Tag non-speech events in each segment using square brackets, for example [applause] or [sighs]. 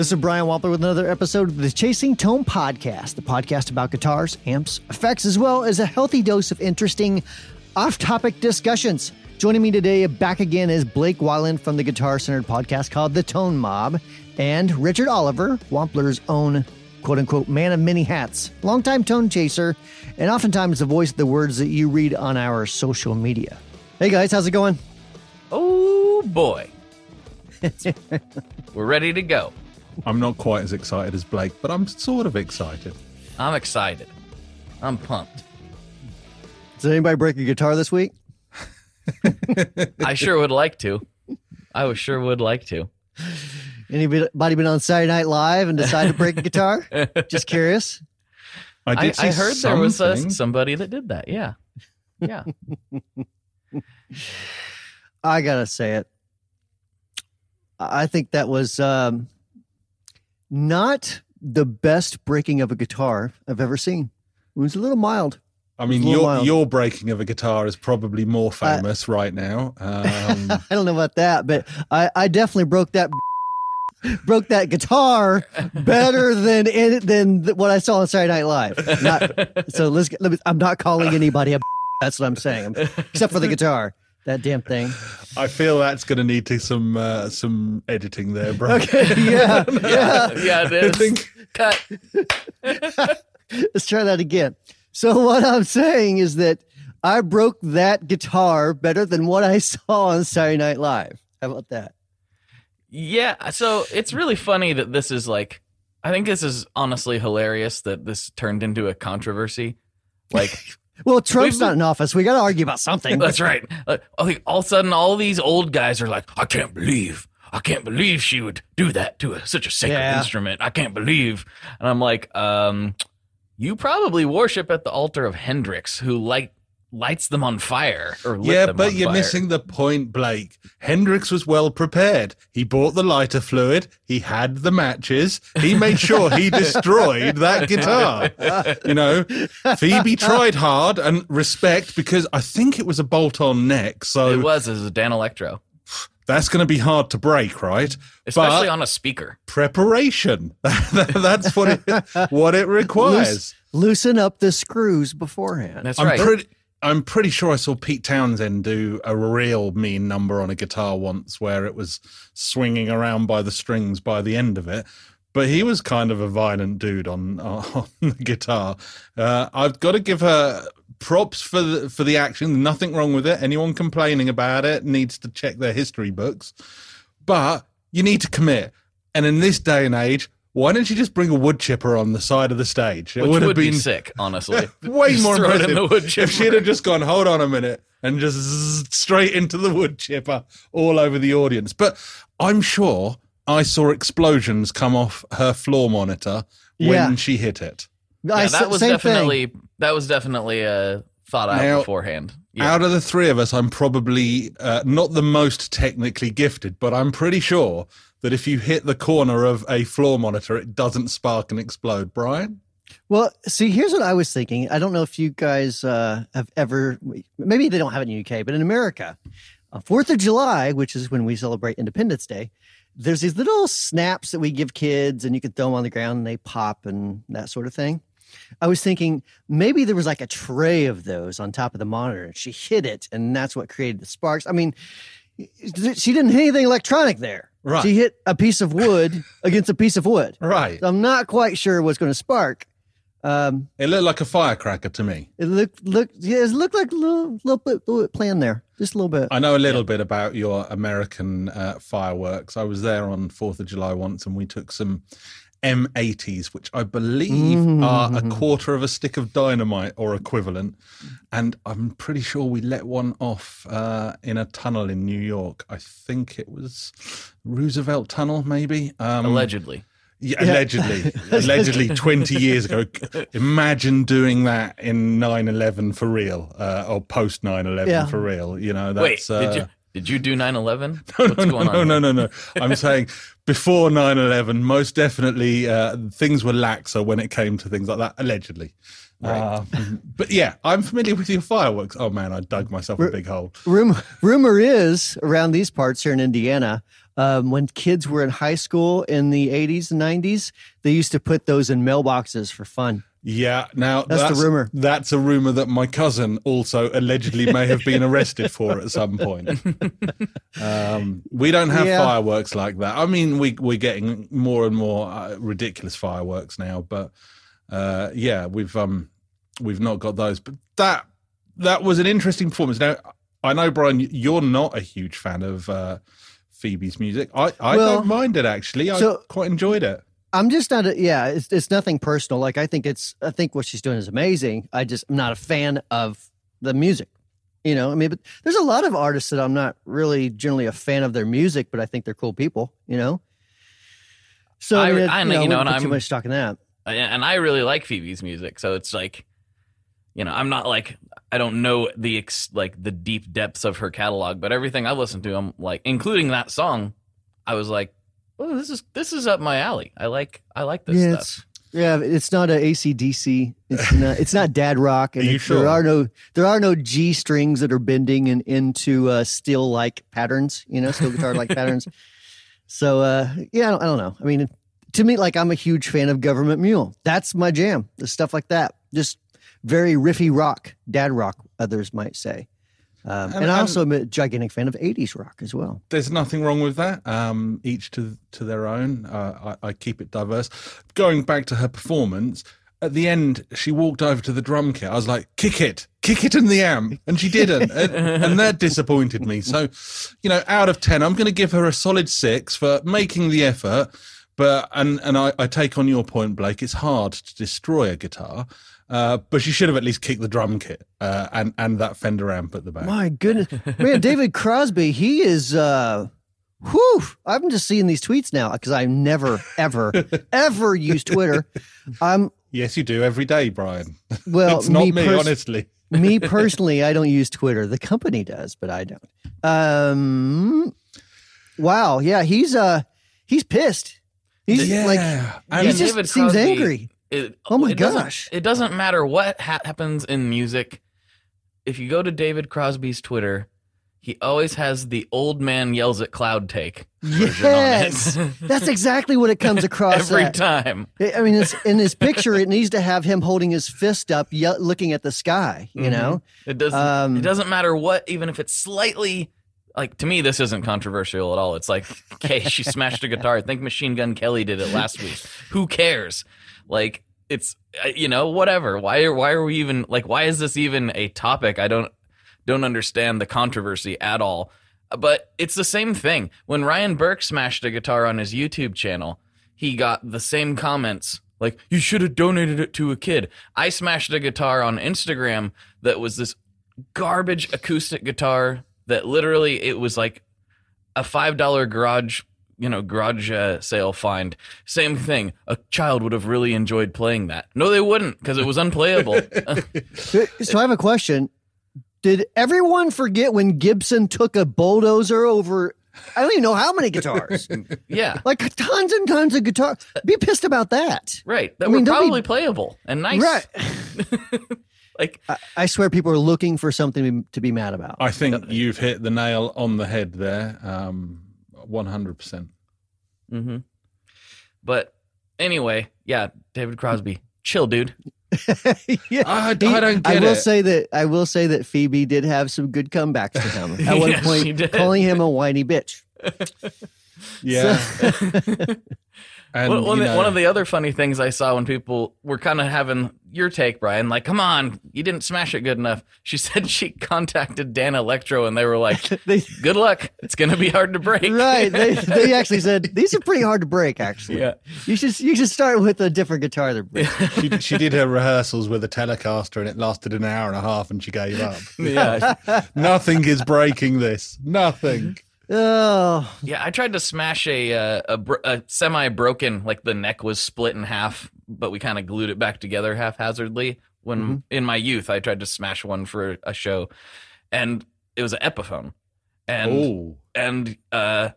This is Brian Wampler with another episode of the Chasing Tone Podcast, the podcast about guitars, amps, effects, as well as a healthy dose of interesting off topic discussions. Joining me today back again is Blake Weiland from the guitar centered podcast called The Tone Mob, and Richard Oliver, Wampler's own quote unquote man of many hats, longtime tone chaser, and oftentimes the voice of the words that you read on our social media. Hey guys, how's it going? Oh boy. [laughs] We're ready to go. I'm not quite as excited as Blake, but I'm sort of excited. I'm excited. I'm pumped. Did anybody break a guitar this week? [laughs] I sure would like to. I sure would like to. Anybody been on Saturday Night Live and decided to break a guitar? [laughs] Just curious. I I, did see I heard there was a, somebody that did that. Yeah. Yeah. [laughs] I gotta say it. I think that was um, not the best breaking of a guitar I've ever seen. It was a little mild. I mean, It's a little your mild. your breaking of a guitar is probably more famous right now. Um, [laughs] I don't know about that, but I, I definitely broke that [laughs] broke that guitar better than than what I saw on Saturday Night Live. Not, so let's get, let me, I'm not calling anybody a. [laughs] That's what I'm saying, except for the guitar. That damn thing. I feel that's going to need to some uh, some editing there, bro. Okay, [laughs] yeah, [laughs] yeah. yeah, it I think Cut. [laughs] Let's try that again. So what I'm saying is that I broke that guitar better than what I saw on Saturday Night Live. How about that? Yeah. So it's really funny that this is like, I think this is honestly hilarious that this turned into a controversy. Like, Well, Trump's not in office. We got to argue about something. [laughs] That's right. Like, like, all of a sudden, all these old guys are like, I can't believe, I can't believe she would do that to a, such a sacred Yeah. instrument. I can't believe. And I'm like, um, you probably worship at the altar of Hendrix, who light lights them on fire. Or lit yeah, them but on you're fire. missing the point, Blake. Hendrix was well prepared. He bought the lighter fluid. He had the matches. He made sure he [laughs] destroyed that guitar. You know, Phoebe tried hard and respect because I think it was a bolt-on neck, so It was as a Danelectro, that's going to be hard to break, right? especially but on a speaker. preparation. [laughs] That's what it what it requires. Loosen up the screws beforehand. That's I'm right. pretty I'm pretty sure I saw Pete Townshend do a real mean number on a guitar once where it was swinging around by the strings by the end of it. But he was kind of a violent dude on [laughs] on the guitar. Uh, I've got to give her props for the for the action. Nothing wrong with it. Anyone complaining about it needs to check their history books. But you need to commit. And in this day and age, why don't you just bring a wood chipper on the side of the stage? It Which would would, have been be sick, [laughs] honestly. way Just more throw it impressive in the wood chipper. if she'd have just gone, hold on a minute, and just zzz, straight into the wood chipper all over the audience. But I'm sure I saw explosions come off her floor monitor when Yeah. she hit it. I yeah, s- that was same definitely that was definitely uh, thought out Now- beforehand. Yeah. Out of the three of us, I'm probably uh, not the most technically gifted, but I'm pretty sure that if you hit the corner of a floor monitor, it doesn't spark and explode. Brian? Well, see, here's what I was thinking. I don't know if you guys uh, have ever, maybe they don't have it in the UK, but in America, uh, Fourth of July, which is when we celebrate Independence Day, there's these little snaps that we give kids, and you can throw them on the ground and they pop and that sort of thing. I was thinking maybe there was like a tray of those on top of the monitor, and she hit it, and that's what created the sparks. I mean, she didn't hit anything electronic there. Right. She hit a piece of wood [laughs] against a piece of wood. Right. So I'm not quite sure what's going to spark. Um, It looked like a firecracker to me. it looked looked yeah, it looked like a little little bit, little bit planned there, just a little bit. I know a little bit about your American uh, fireworks. I was there on Fourth of July once, and we took some M80s, which I believe Mm. are a quarter of a stick of dynamite or equivalent. And I'm pretty sure we let one off uh, in a tunnel in New York. I think it was Roosevelt Tunnel, maybe. Um, Allegedly. Yeah, allegedly, [laughs] allegedly, twenty years ago. Imagine doing that in 9-11 for real, uh, or post 9-11 Yeah. for real. You know, Wait, that's uh, did you did you do 9/11? [laughs] no, What's no, going no, on? no, here? no, no. I'm [laughs] saying before 9-11, most definitely uh, things were laxer when it came to things like that. Allegedly, Uh, but yeah, I'm familiar with your fireworks. Oh man, I dug myself a big hole. Rumor, rumor is around these parts here in Indiana, Um, when kids were in high school in the 80s and 90s, they used to put those in mailboxes for fun. Yeah, now That's the rumor. That's a rumor that my cousin also allegedly may have been [laughs] arrested for at some point. Um, we don't have Yeah. fireworks like that. I mean, we we're getting more and more uh, ridiculous fireworks now, but uh, yeah, we've um we've not got those. But that that was an interesting performance. Now I know Brian, you're not a huge fan of uh, Phoebe's music. I I Well, don't mind it actually. I so- quite enjoyed it. I'm just not. A, yeah, it's it's nothing personal. Like I think it's. I think what she's doing is amazing. I just I'm not a fan of the music. You know, I mean, but there's a lot of artists that I'm not really generally a fan of their music, but I think they're cool people. You know. So I- I, mean, I it- know, you know, and put too I'm- much stock in that. Uh, and I really like Phoebe's music, so it's like, you know, I'm not like I don't know the ex, like the deep depths of her catalog, but everything I've listened to, I'm like, including that song, I was like, oh, this is this is up my alley. I like I like this yeah, stuff. it's yeah, it's not a ACDC. It's [laughs] not. It's not dad rock. And Are you it- sure? There are no. There are no G strings that are bending and into uh, steel like patterns. You know, steel guitar like [laughs] patterns. So uh, yeah, I don't, I don't know. I mean, to me, like I'm a huge fan of Government Mule. That's my jam. The stuff like that, just very riffy rock, dad rock. Others might say. Um, and, And- I also am a gigantic fan of '80s rock as well. there's nothing wrong with that. Um, each to to their own. Uh, I, I keep it diverse. Going back to her performance, at the end, she walked over to the drum kit. I was like, "Kick it, kick it in the amp," and she didn't, [laughs] and, and that disappointed me. So, you know, out of ten, I'm going to give her a solid six for making the effort. But and and I, I take on your point, Blake. It's hard to destroy a guitar. Uh, but she should have at least kicked the drum kit uh, and and that Fender amp at the back. My goodness, man, [laughs] David Crosby, he is. uh Whew! I'm just seeing these tweets now because I never, ever, [laughs] ever use Twitter. I'm. Yes, you do every day, Brian. [laughs] well, it's not me, pers- honestly. me personally, I don't use Twitter. The company does, but I don't. Um, wow, yeah, he's uh, he's pissed. He's like, and he just seems angry. It, Oh my it doesn't- gosh. It doesn't matter what ha- happens in music. If you go to David Crosby's Twitter, he always has the old man yells at cloud take. version on it. yes, that's exactly what it comes [laughs] across. Every at. time. I mean, it's, in his picture, it needs to have him holding his fist up, ye- looking at the sky. You know, It doesn't. Um, it doesn't matter what, even if it's slightly. Like to me, this isn't controversial at all. It's like, okay, she smashed a guitar. I think Machine Gun Kelly did it last week. Who cares? Like it's uh, you know whatever. Why are why are we even like why is this even a topic? I don't don't understand the controversy at all. But it's the same thing. When Ryan Burke smashed a guitar on his YouTube channel, he got the same comments like you should have donated it to a kid. I smashed a guitar on Instagram that was this garbage acoustic guitar that literally it was like a five dollar garage you know garage uh, sale find same thing a child would have really enjoyed playing that no they wouldn't because it was unplayable [laughs] So I have a question. Did everyone forget when Gibson took a bulldozer over? I don't even know how many guitars. [laughs] yeah like tons and tons of guitars. Be pissed about that. right that I mean, were don't be- probably playable and nice Right. [laughs] like I, I swear people are looking for something to be mad about. I think you've hit the nail on the head there. Um, 100%. Hmm but anyway yeah david crosby chill dude [laughs] yeah. I, I He- don't I will it. say that I will say that Phoebe did have some good comebacks to him. [laughs] At one Yes, point, calling him a whiny bitch. [laughs] yeah. And, one, one, you of the- know, one of the other funny things I saw when people were kind of having your take, Brian, like, come on, you didn't smash it good enough. [laughs] She said she contacted Danelectro and they were like, [laughs] They, good luck. It's going to be hard to break. right? They, [laughs] they actually said these are pretty hard to break. Actually, Yeah. You should you should start with a different guitar to break. she, she did her rehearsals with a Telecaster and it lasted an hour and a half and she gave up. Yeah. Nothing is breaking this. Nothing. Oh, Yeah. I tried to smash a, uh, a, a semi broken, like the neck was split in half, but we kind of glued it back together haphazardly. When Mm-hmm. in my youth, I tried to smash one for a show and it was an Epiphone. And Oh. and uh,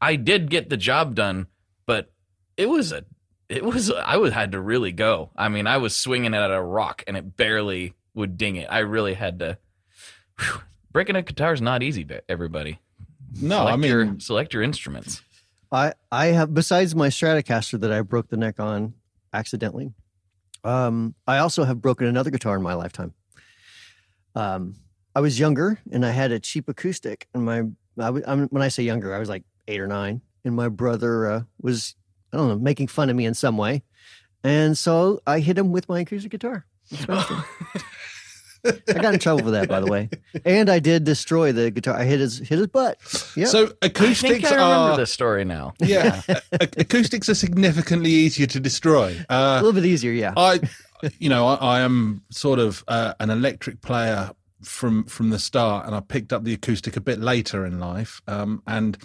I did get the job done, but it was a, it was I would had to really go. I mean, I was swinging it at a rock, and it barely would ding it. I really had to. Whew. breaking a guitar is not easy, to everybody. No, select I mean, your, select your instruments. I I have besides my Stratocaster that I broke the neck on accidentally. Um, I also have broken another guitar in my lifetime. Um, I was younger and I had a cheap acoustic, and my I, was- when I say younger, I was like eight or nine, and my brother uh, was I don't know making fun of me in some way, and so I hit him with my acoustic guitar. and smashed him. I got in trouble for that, by the way, and I did destroy the guitar. I hit his hit his butt. Yeah, so I acoustics think I remember are this story now. yeah, acoustics are significantly easier to destroy. a Uh, little bit easier. Yeah. I, you know, I, I am sort of uh, an electric player from from the start, and I picked up the acoustic a bit later in life, um, and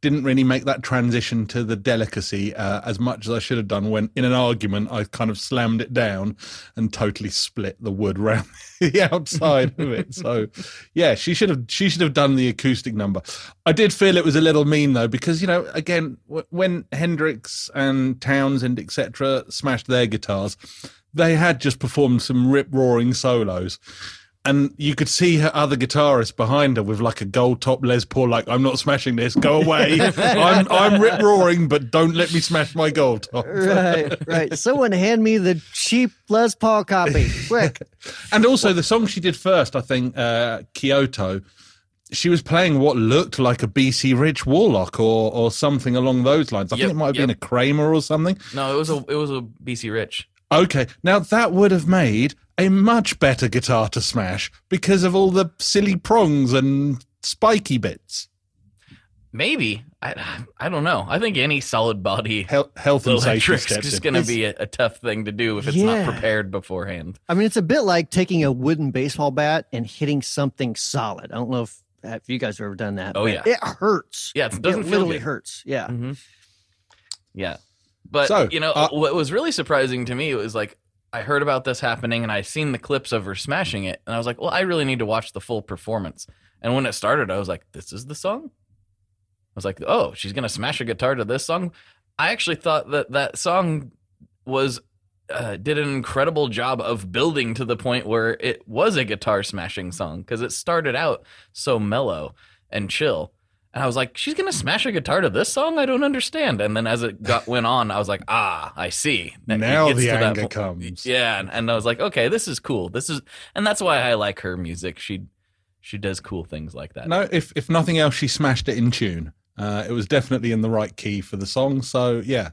didn't really make that transition to the delicacy uh, as much as I should have done. When in an argument, I kind of slammed it down and totally split the wood [laughs] round the outside of it. So, yeah, she should have she should have done the acoustic number. I did feel it was a little mean though, because you know, again, w- when Hendrix and Townshend etc. smashed their guitars, they had just performed some rip roaring solos. And you could see her other guitarist behind her with like a gold top Les Paul, like, I'm not smashing this, go away. [laughs] I'm I'm rip roaring, but don't let me smash my gold top. right, right. Someone hand me the cheap Les Paul copy, quick. [laughs] And also the song she did first, I think, uh, Kyoto, she was playing what looked like a BC Rich Warlock or or something along those lines. I Yep, think it might have been a. Kramer or something. No, it was a it was a BC Rich. Okay, now that would have made a much better guitar to smash because of all the silly prongs and spiky bits. Maybe I I don't know. I think any solid body Health, health and safety electric's steps just going to be a, a tough thing to do if it's Yeah. not prepared beforehand. I mean, it's a bit like taking a wooden baseball bat and hitting something solid. I don't know if, if you guys have ever done that. Oh, but yeah. it hurts. Yeah, it doesn't it feel literally good. hurts. Yeah, hmm Yeah, but So, you know uh, what was really surprising to me was like I heard about this happening and I seen the clips of her smashing it, and I was like, well, I really need to watch the full performance. And when it started, I was like, this is the song. I was like, oh, she's gonna smash a guitar to this song. I actually thought that that song was uh, did an incredible job of building to the point where it was a guitar smashing song because it started out so mellow and chill. And I was like, she's gonna smash a guitar to this song? I don't understand. And then as it got went on, I was like, ah, I see. It now the anger po- comes. Yeah, and, and I was like, okay, this is cool. This is, and that's why I like her music. She she does cool things like that. No, if if nothing else, she smashed it in tune. Uh, it was definitely in the right key for the song. So yeah,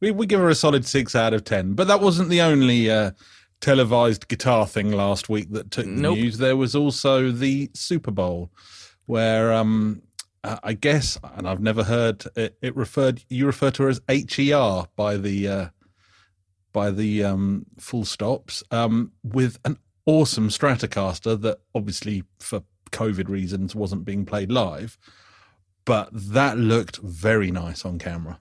we we give her a solid six out of ten. But that wasn't the only uh, televised guitar thing last week that took the Nope. news. There was also the Super Bowl, where um, uh, I guess, and I've never heard it, it referred. You refer to her as HER by the uh, by the um, full stops um, with an awesome Stratocaster that obviously for COVID reasons wasn't being played live, but that looked very nice on camera.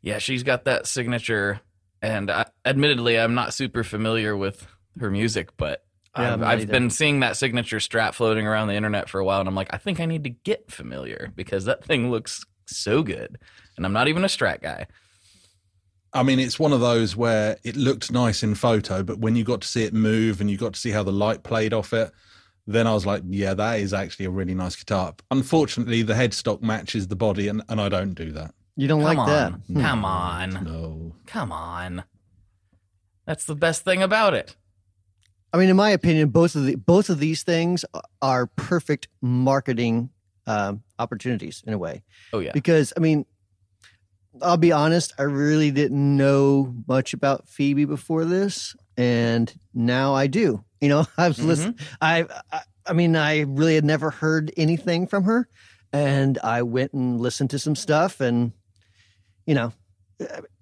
Yeah, she's got that signature. And I, admittedly, I'm not super familiar with her music, but Yeah, I'm I've, I've either. been seeing that signature strap floating around the internet for a while, and I'm like, I think I need to get familiar because that thing looks so good. And I'm not even a strat guy. I mean, it's one of those where it looked nice in photo, but when you got to see it move and you got to see how the light played off it, then I was like, yeah, that is actually a really nice guitar. Unfortunately, the headstock matches the body, and, and I don't do that. you don't Come like that. Come hmm. on. No. Come on. That's the best thing about it. I mean, in my opinion, both of the both of these things are perfect marketing um, opportunities in a way. Oh, yeah. Because I mean, I'll be honest, I really didn't know much about Phoebe before this, and now I do. You know, [laughs] I've Mm-hmm. listened. I, I, I mean, I really had never heard anything from her, and I went and listened to some stuff, and you know,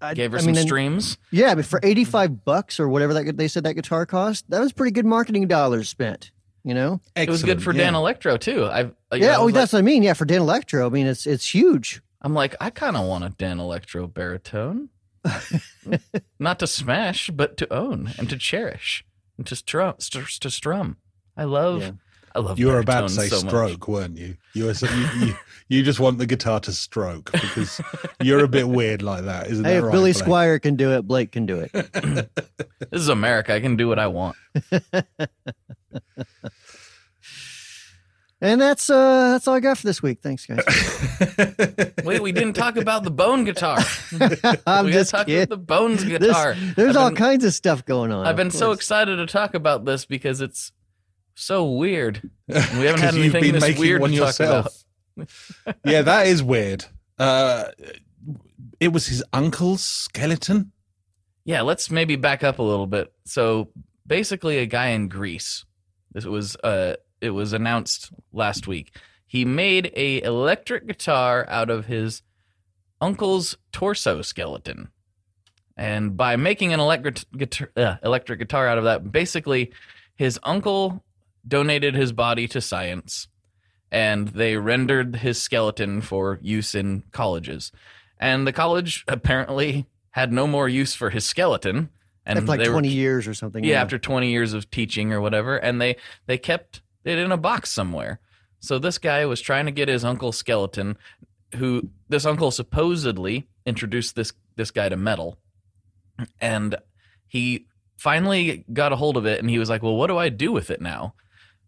I Gave her I some mean, and- streams. Yeah, but for eighty-five bucks or whatever that they said that guitar cost, that was pretty good marketing dollars spent. You know? It was good for Dan Electro, too. I've, uh, Yeah. know, oh, I oh, was that's like, what I mean. Yeah, for Danelectro, I mean, it's it's huge. I'm like, I kind of want a Danelectro baritone. [laughs] Not to smash, but to own and to cherish and to strum. St- to strum. I love. Yeah. I love. You were about to say so much. stroke, weren't you? You, were, you, you you just want the guitar to stroke because you're a bit weird like that, isn't it? Hey, that if right? Billy Blake? Squier can do it, Blake can do it. [laughs] [laughs] This is America. I can do what I want. And that's uh that's all I got for this week. Thanks, guys. [laughs] Wait, we didn't talk about the bone guitar. I'm we just gotta talk about the bones This- guitar. there's I've all been- kinds of stuff going on. I've of been so excited to talk about this because it's so weird. We haven't [laughs] had anything this weird one to talk about. yeah, that is weird. Uh, it was his uncle's skeleton. Yeah, let's maybe back up a little bit. So basically, a guy in Greece. This was uh, it was announced last week. He made a electric guitar out of his uncle's torso skeleton, and by making an electric guitar, uh, electric guitar out of that, basically, his uncle donated his body to science, and they rendered his skeleton for use in colleges. And the college apparently had no more use for his skeleton. And After like they were- 20 years or something. yeah, after 20 years of teaching or whatever, and they they kept it in a box somewhere. So this guy was trying to get his uncle's skeleton, who this uncle supposedly introduced this this guy to metal, and he finally got a hold of it, and he was like, "Well, what do I do with it now?"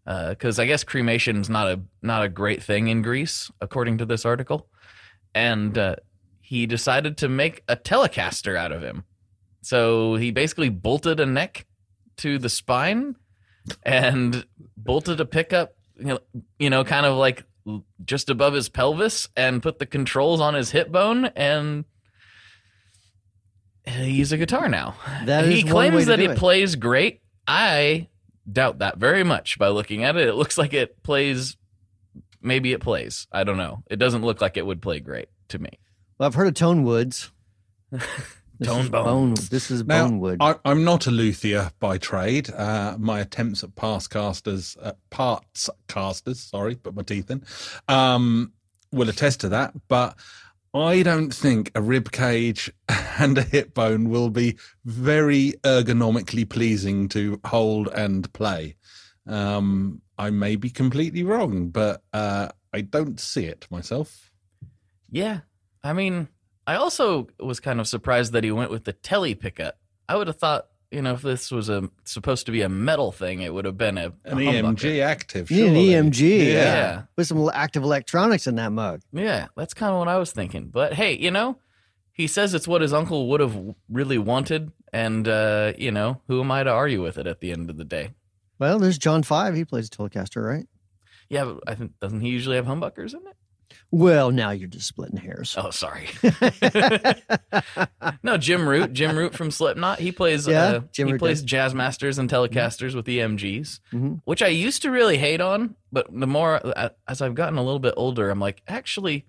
Because I guess cremation's not a not a great thing in Greece, according to this article, and uh, he decided to make a Telecaster out of him. So he basically bolted a neck to the spine and bolted a pickup, you know, you know, kind of like just above his pelvis and put the controls on his hip bone and he's a guitar now. That he claims that he it. plays great. I doubt that very much by looking at it. It looks like it plays maybe it plays. I don't know. It doesn't look like it would play great to me. Well, I've heard of Tone Woods. [laughs] This Tone is Bone. bone. This is Now, Bonewood. I, I'm not a luthier by trade. Uh, my attempts at pass casters, uh, parts casters, sorry, put my teeth in, um, will attest to that. But I don't think a rib cage [laughs] and a hip bone will be very ergonomically pleasing to hold and play. Um, I may be completely wrong, but uh, I don't see it myself. Yeah. I mean, I also was kind of surprised that he went with the telly pickup. I would have thought, you know, if this was a supposed to be a metal thing, it would have been a, a An humbucker. EMG active. You need an. EMG. Yeah. Yeah. Put some active electronics in that mug. Yeah, that's kind of what I was thinking. But hey, you know, he says it's what his uncle would have really wanted, and uh, you know, who am I to argue with it at the end of the day? Well, there's John Five. He plays a Telecaster, right? Yeah, but I think doesn't he usually have humbuckers in it? Well, now you're just splitting hairs. Oh, sorry. [laughs] no, Jim Root, Jim Root from Slipknot. He plays. Yeah, uh, Jim he Root plays does. jazz masters and Telecasters with EMGs, Mhm. which I used to really hate on. But the more uh, as I've gotten a little bit older, I'm like, actually,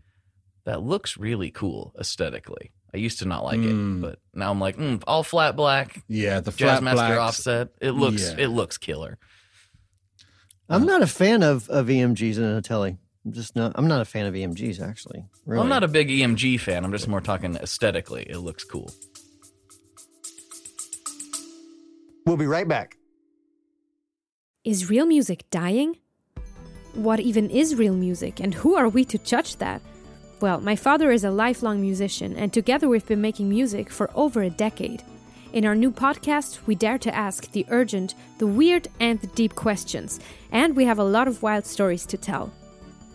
that looks really cool aesthetically. I used to not like Mm. it, but now I'm like, mm, all flat black, Yeah, the flat Jazzmaster blacks. offset. It looks Yeah. it looks killer. I'm not a fan of, of EMGs in a telly. I'm just not. I'm not a fan of EMGs actually. Really. I'm not a big EMG fan. I'm just more talking aesthetically. It looks cool. We'll be right back. Is real music dying? What even is real music, and who are we to judge that? Well, my father is a lifelong musician, and together we've been making music for over a decade. In our new podcast, we dare to ask the urgent, the weird, and the deep questions, and we have a lot of wild stories to tell.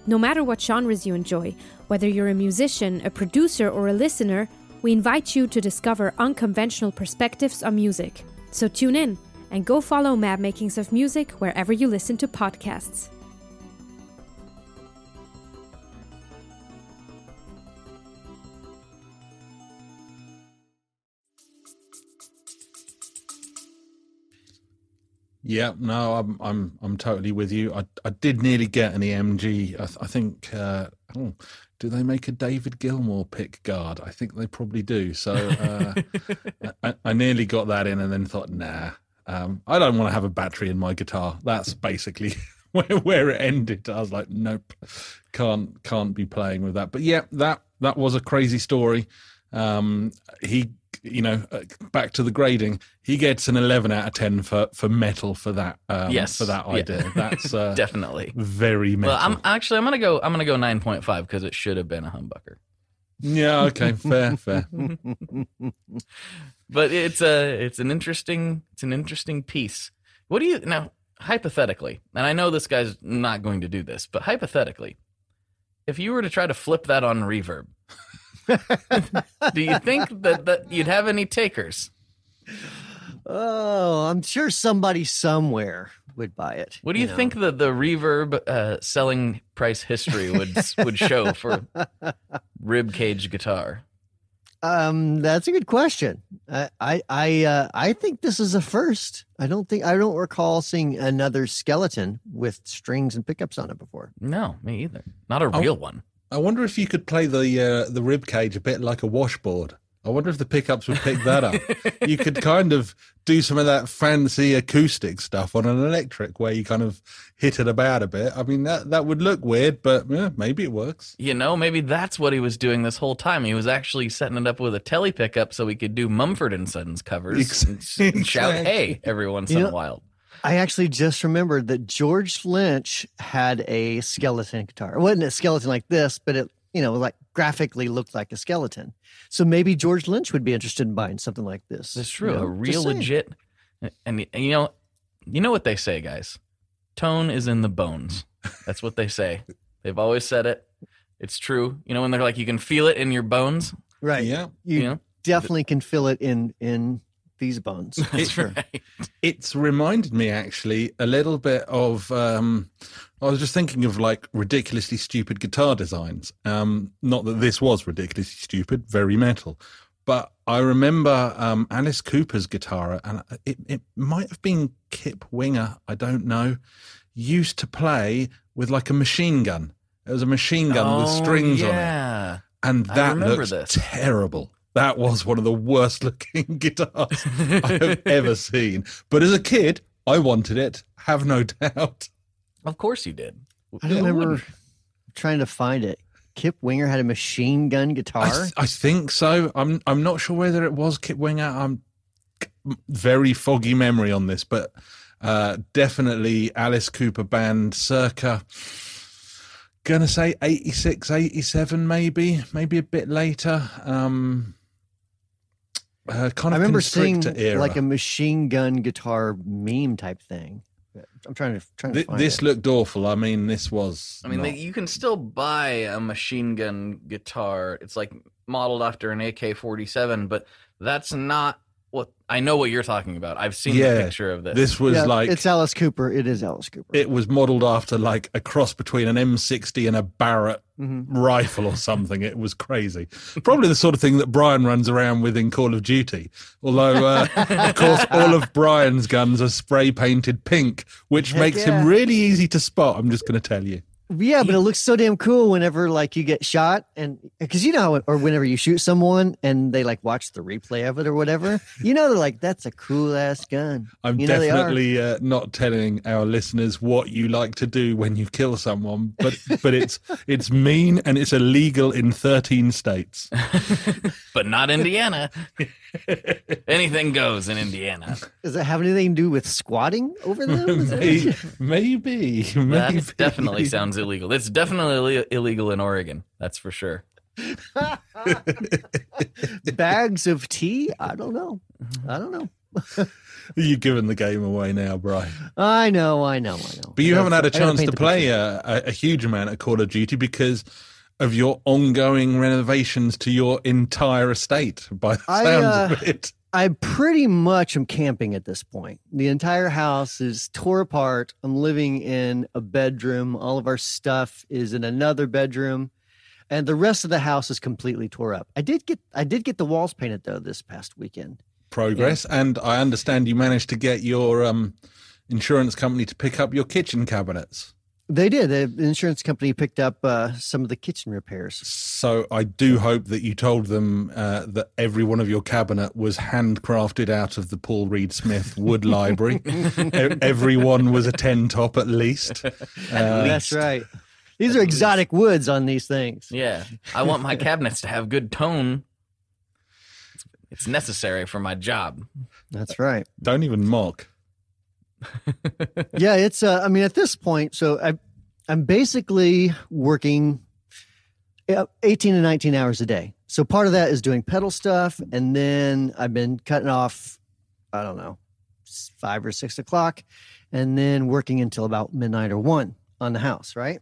No matter what genres you enjoy, whether you're a musician, a producer, or a listener, we invite you to discover unconventional perspectives on music. So tune in and go follow Mad Makings of Music wherever you listen to podcasts. Yeah, no, I'm I'm I'm totally with you. I I did nearly get an EMG. I, th- I think. Uh, oh, do they make a David Gilmour pick guard? I think they probably do. So uh, [laughs] I, I nearly got that in, and then thought, nah, um, I don't want to have a battery in my guitar. That's basically [laughs] where, where it ended. I was like, nope, can't can't be playing with that. But yeah, that that was a crazy story. Um, he, you know, uh, back to the grading. He gets an eleven out of ten for for metal for that. Um, Yes, for that yeah. idea. That's uh, [laughs] Definitely. very metal. Well, I'm actually I'm gonna go I'm gonna go nine point five because it should have been a humbucker. yeah, okay, fair, fair. [laughs] But it's a it's an interesting it's an interesting piece. What do you now? hypothetically, and I know this guy's not going to do this, but hypothetically, if you were to try to flip that on reverb, [laughs] do you think that, that you'd have any takers? Oh, I'm sure somebody somewhere would buy it. What do you, know? think the the reverb uh, selling price history would would show for [laughs] rib cage guitar? Um, that's a good question. I I I, uh, I think this is a first. I don't think I don't recall seeing another skeleton with strings and pickups on it before. No, me either. Not a Oh. real one. I wonder if you could play the uh, the rib cage a bit like a washboard. I wonder if the pickups would pick that up. [laughs] you could kind of do some of that fancy acoustic stuff on an electric where you kind of hit it about a bit. I mean that that would look weird, but yeah, maybe it works. You know, maybe that's what he was doing this whole time. He was actually setting it up with a telly pickup so he could do Mumford and Sons covers Ex- and, shout "Hey" every once You in know- a while. I actually just remembered that George Lynch had a skeleton guitar. It wasn't a skeleton like this, but it, you know, like graphically looked like a skeleton. So maybe George Lynch would be interested in buying something like this. That's true. you know, a real legit. And, and you know, you know what they say, guys. Tone is in the bones. That's what they say. They've always said it. It's true. You know when they're like, you can feel it in your bones. Right. Yeah. You You know, definitely can feel it in in these bones. [laughs] that's sure. right. It's reminded me actually a little bit of. Um, I was just thinking of like ridiculously stupid guitar designs. Um, not that this was ridiculously stupid, very metal. But I remember um, Alice Cooper's guitar, and it, it might have been Kip Winger, I don't know, used to play with like a machine gun. It was a machine gun with Oh, strings on it. And that remember looks this. terrible. That was one of the worst looking [laughs] guitars [laughs] I have ever seen. But as a kid, I wanted it. Have no doubt. Of course you did. I remember trying to find it. Kip Winger had a machine gun guitar. I, th- I think so. I'm I'm not sure whether it was Kip Winger. I'm very foggy memory on this, but uh, definitely Alice Cooper band circa gonna say 86 87 maybe maybe a bit later um uh, kind I remember seeing era. like a machine gun guitar meme type thing. I'm trying to trying to Th- find this it. looked awful. I mean, this was. I mean, not- you can still buy a machine gun guitar. It's like modeled after an AK 47, but that's not what I know what you're talking about. I've seen Yeah, the picture of this. this was Yeah, like it's Alice Cooper. It is Alice Cooper. it was modeled after like a cross between an M60 and a Barrett Mhm. rifle or something. It was crazy. [laughs] Probably the sort of thing that Brian runs around with in Call of Duty. Although, uh, of course, all of Brian's guns are spray painted pink, which Heck makes yeah. him really easy to spot. I'm just going to tell you. Yeah, but it looks so damn cool whenever like you get shot and because you know or whenever you shoot someone and they like watch the replay of it or whatever, [laughs] you know they're like that's a cool ass gun. I'm You know definitely uh, not telling our listeners what you like to do when you kill someone, but but it's [laughs] it's mean and it's illegal in 13 states. [laughs] but not Indiana. Anything goes in Indiana. Does it have anything to do with squatting over them? Maybe, maybe, maybe. That definitely sounds illegal. It's definitely Ill- illegal in Oregon. That's for sure. [laughs] Bags of tea? I don't know. I don't know. [laughs] You're giving the game away now, Brian. I know. I know. I know. But you I haven't had a gotta- I gotta chance to play a, a, a huge amount of Call of Duty because of your ongoing renovations to your entire estate. By the I, sounds uh, of it, I pretty much am camping at this point. The entire house is tore apart. I'm living in a bedroom. All of our stuff is in another bedroom, and the rest of the house is completely tore up. I did get I did get the walls painted though this past weekend. progress, and I understand you managed to get your um, insurance company to pick up your kitchen cabinets. They did. The insurance company picked up uh, some of the kitchen repairs. So I do hope that you told them uh, that every one of your cabinet was handcrafted out of the Paul Reed Smith Wood [laughs] Library. Every one was a ten top at least. [laughs] Uh, That's right. These are exotic woods on these things. Yeah. I want my cabinets to have good tone. It's- It's necessary for my job. That's right. Don't even mock. Yeah, it's. Uh, I mean, at this point, so I, I'm basically working uh, 18 to 19 hours a day. So part of that is doing pedal stuff, and then I've been cutting off. I don't know, five or six o'clock, and then working until about midnight or one on the house, right?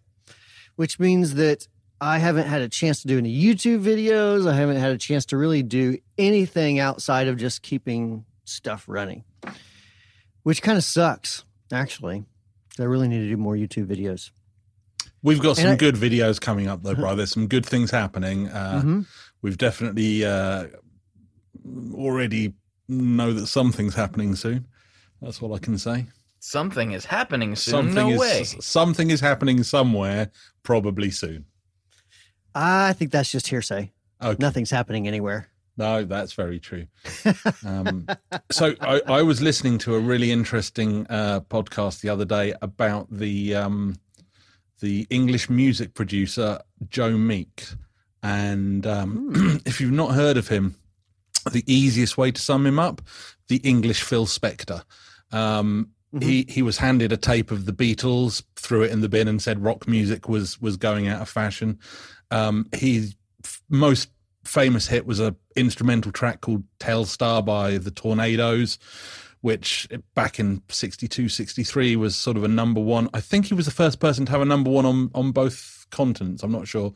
Which means that I haven't had a chance to do any YouTube videos. I haven't had a chance to really do anything outside of just keeping stuff running, which kind of sucks, actually. I really need to do more YouTube videos. We've got some I- good videos coming up, though, bro. There's some good things happening. Uh, Mhm. We've definitely uh, already know that something's happening soon. That's all I can say. Something is happening soon. Something no is way. something is happening somewhere, probably soon. I think that's just hearsay. Okay. Nothing's happening anywhere. No, that's very true. Um, so I, I was listening to a really interesting uh, podcast the other day about the um, the English music producer Joe Meek, and um, [clears throat] if you've not heard of him, the easiest way to sum him up: the English Phil Spector. Um, He he was handed a tape of the Beatles, threw it in the bin, and said rock music was was going out of fashion. Um, he most famous hit was a instrumental track called Telstar by the Tornados, which back in 62, 63 was sort of a number one. I think he was the first person to have a number one on, on both continents. I'm not sure.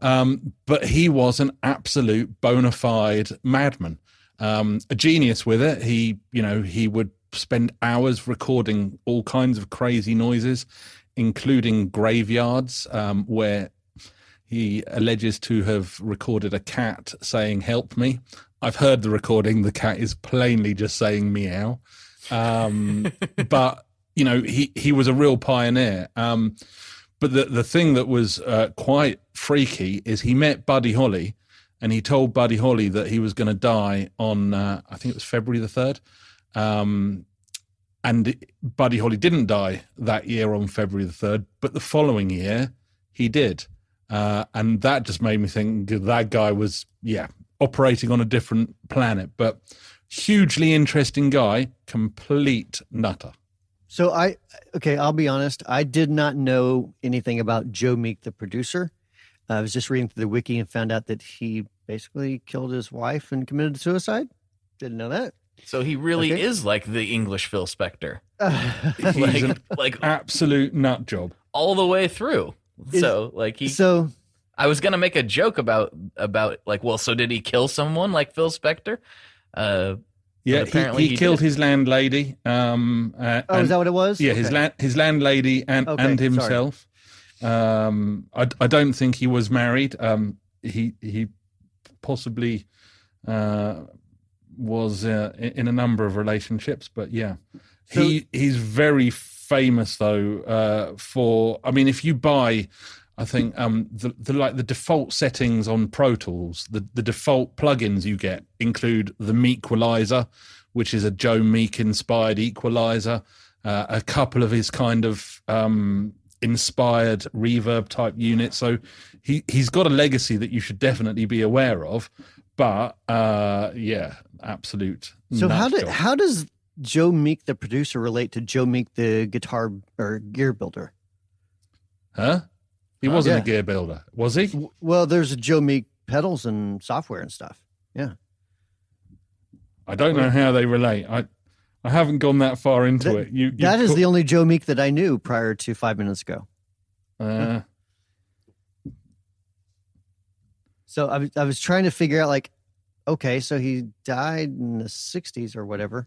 Um, but he was an absolute bona fide madman, um, a genius with it. He, you know, he would spend hours recording all kinds of crazy noises, including graveyards, um, where he alleges to have recorded a cat saying "Help me." I've heard the recording. The cat is plainly just saying "meow," um, [laughs] but you know he he was a real pioneer. Um, but the the thing that was uh, quite freaky is he met Buddy Holly, and he told Buddy Holly that he was going to die on uh, I think it was February the third. Um, and Buddy Holly didn't die that year on February the third, but the following year he did. Uh, and that just made me think that guy was, yeah, operating on a different planet. But hugely interesting guy, complete nutter. So I okay, I'll be honest. I did not know anything about Joe Meek, the producer. I was just reading through the wiki and found out that he basically killed his wife and committed suicide. Didn't know that. So he really Okay. is like the English Phil Spector, [laughs] He's like an like absolute nut job. all the way through. Is- so like he, so I was gonna make a joke about about like, well, so did he kill someone like Phil Spector? Uh, Yeah, apparently he, he, he killed did. his landlady. Um, uh, oh, is that what it was? Yeah, his Okay. land, his landlady and Okay, and sorry. himself. Um, I I don't think he was married. Um, he he possibly uh, was uh, in in a number of relationships, but yeah, So- he he's very famous though uh, for. I mean, if you buy. I think um, the, the like the default settings on Pro Tools, the, the default plugins you get include the Meequalizer, which is a Joe Meek inspired equalizer, uh, a couple of his kind of um, inspired reverb type units. So he he's got a legacy that you should definitely be aware of. But uh, yeah, absolute. So how did how does Joe Meek, the producer, relate to Joe Meek, the guitar or gear builder? huh? He wasn't Yeah. a gear builder, was he? Well, there's Joe Meek pedals and software and stuff. Yeah. I don't know how they relate. I I haven't gone that far into That- it. You, you That is co- the only Joe Meek that I knew prior to five minutes ago. uh, So I I was trying to figure out, like, okay, so he died in the '60s or whatever.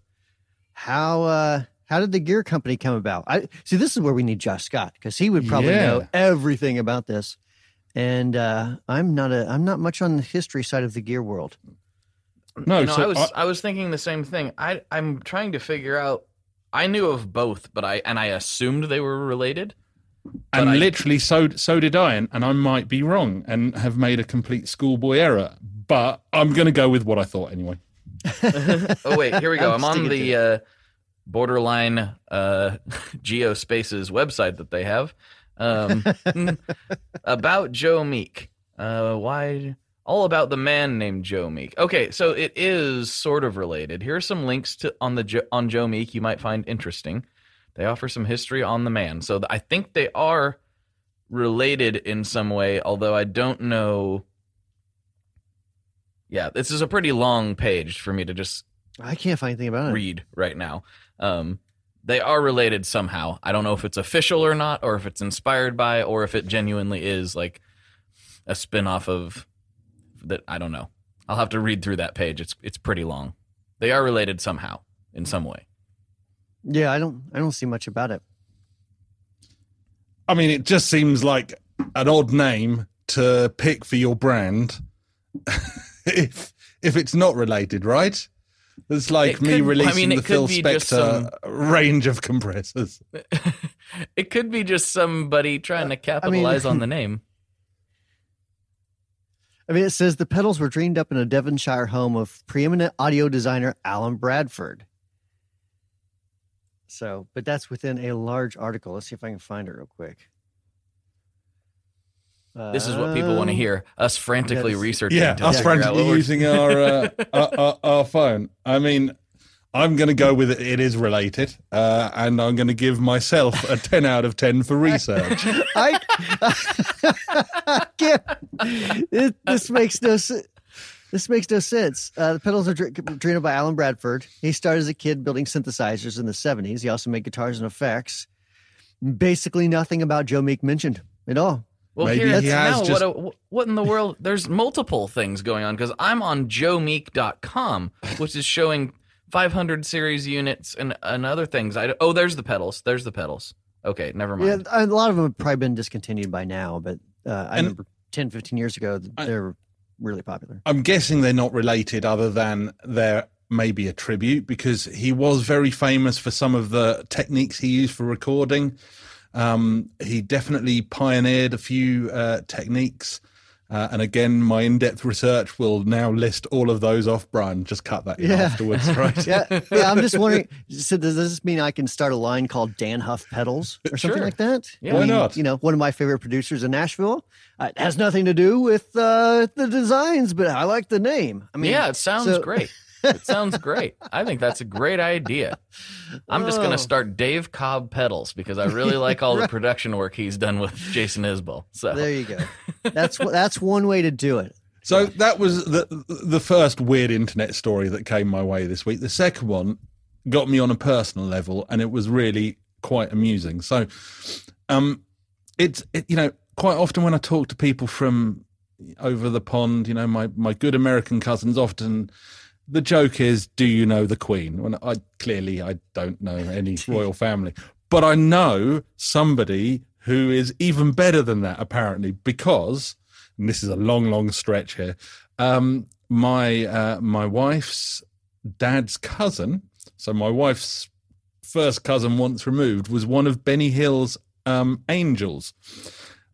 How uh, how did the gear company come about? I see. This is where we need Josh Scott because he would probably know everything about this. And uh, I'm not a I'm not much on the history side of the gear world. no. you know, so I was I- I, was thinking the same thing. I I'm trying to figure out. I knew of both, but I and I assumed they were related. and I- literally so so did I, and, and I might be wrong and have made a complete schoolboy error. But I'm going to go with what I thought anyway. [laughs] oh wait, here we go. I'm on the uh, borderline uh, [laughs] geospaces website that they have um, [laughs] about Joe Meek. Uh, why? All about the man named Joe Meek. Okay, so it is sort of related. Here are some links to on the Jo- on Joe Meek you might find interesting. They offer some history on the man, so th- I think they are related in some way. Although I don't know. Yeah, this is a pretty long page for me to just I can't find anything about it. read right now. Um, they are related somehow. I don't know if it's official or not, or if it's inspired by, or if it genuinely is like a spin off of that. I don't know. I'll have to read through that page. It's it's pretty long. They are related somehow in some way. Yeah, I don't I don't see much about it. I mean, it just seems like an odd name to pick for your brand if if it's not related, right? It's like It me could- I releasing mean, the could Phil be just Spector range of compressors. [laughs] it could be just somebody trying to capitalize on the [laughs] name. I mean, it says the pedals were dreamed up in a Devonshire home of preeminent audio designer Alan Bradford. So, but that's within a large article. Let's see if I can find it real quick. This is what people want to hear. Us frantically yeah, this- researching. Yeah, to us frantically using our, uh, [laughs] our, our our phone. I mean, I'm going to go with it. It is related, uh, and I'm going to give myself a [laughs] 10 out of 10 for research. I, [laughs] I can't. It, this makes no sense. This makes no sense. Uh, the pedals are dr- dreamed by Alan Bradford. He started as a kid building synthesizers in the 70s. He also made guitars and effects. Basically, nothing about Joe Meek mentioned at all. Well, Maybe here, he has now, just- what, a, what in the world? There's multiple things going on because I'm on joemeek.com, which is showing 500 series units and, and other things. I, oh, there's the pedals. There's the pedals. Okay, never mind. Yeah, mind. a lot of them have probably been discontinued by now, but uh, I And- remember 10, 15 years ago, they're really popular. I'm guessing they're not related other than they're maybe a tribute because he was very famous for some of the techniques he used for recording. Um, he definitely pioneered a few uh, techniques. Uh, and again, my in depth research will now list all of those off. Brian, just cut that in Yeah. afterwards, [laughs] right? yeah, yeah. I'm just wondering. So does this mean I can start a line called Dan Huff Pedals or something Sure. like that? Yeah. I Why mean, not? You know, one of my favorite producers in Nashville. Uh, it has nothing to do with uh, the designs, but I like the name. I mean, yeah, it sounds so- great. [laughs] It sounds great. I think that's a great idea. I'm just going Oh. to start Dave Cobb pedals because I really like all the [laughs] production work he's done with Jason Isbell. So There you go. That's. That's one way to do it. So that was the the first weird internet story that came my way this week. The second one got me on a personal level, and it was really quite amusing. So, um, it's it, you know quite often when I talk to people from over the pond, you know my my good American cousins often. The joke is, do you know the Queen? When I clearly I don't know any [laughs] royal family, but I know somebody who is even better than that apparently because and this is a long, long stretch here. Um, my uh, my wife's dad's cousin, so my wife's first cousin once removed, was one of Benny Hill's um, angels,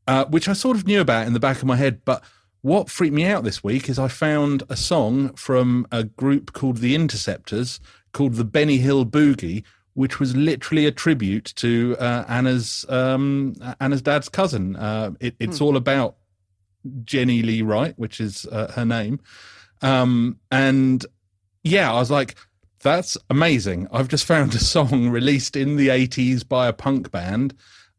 uh, which I sort of knew about in the back of my head. But what freaked me out this week is I found a song from a group called the Interceptors called the Benny Hill Boogie. Which was literally a tribute to uh, Anna's um, Anna's dad's cousin. Uh, it, it's all about Jenny Lee Wright, which is uh, her name. Um, and yeah, I was like, that's amazing. I've just found a song released in the 80s by a punk band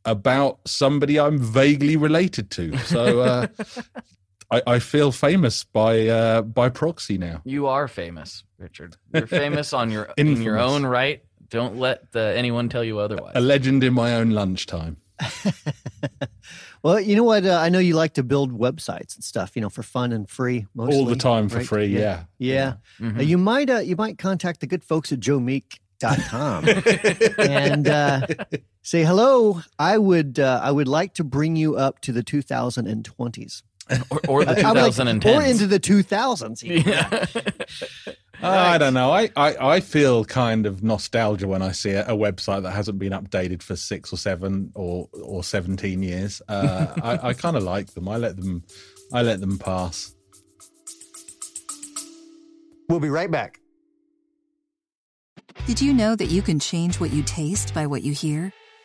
about somebody I'm vaguely related to. So uh, [laughs] I, I feel famous by uh, by proxy now. you are famous, Richard. You're famous on your in your own right. Don't let uh, anyone tell you otherwise. A legend in my own lunchtime. [laughs] Well, you know what? Uh, I know you like to build websites and stuff, you know, for fun and free. Mostly, All the time for right? free, yeah. Yeah. Mhm. Uh, you might uh, you might contact the good folks at joemeek.com [laughs] and uh, say hello. I would uh, I would like to bring you up to the 2020s. Or, or the [laughs] I would like- 2010s. or into the 2000s. even. yeah. [laughs] I don't know. I, I, I feel kind of nostalgia when I see a, a website that hasn't been updated for six or seven or or seventeen years. Uh, [laughs] I, I kind of like them. I let them I let them pass. We'll be right back. Did you know that you can change what you taste by what you hear?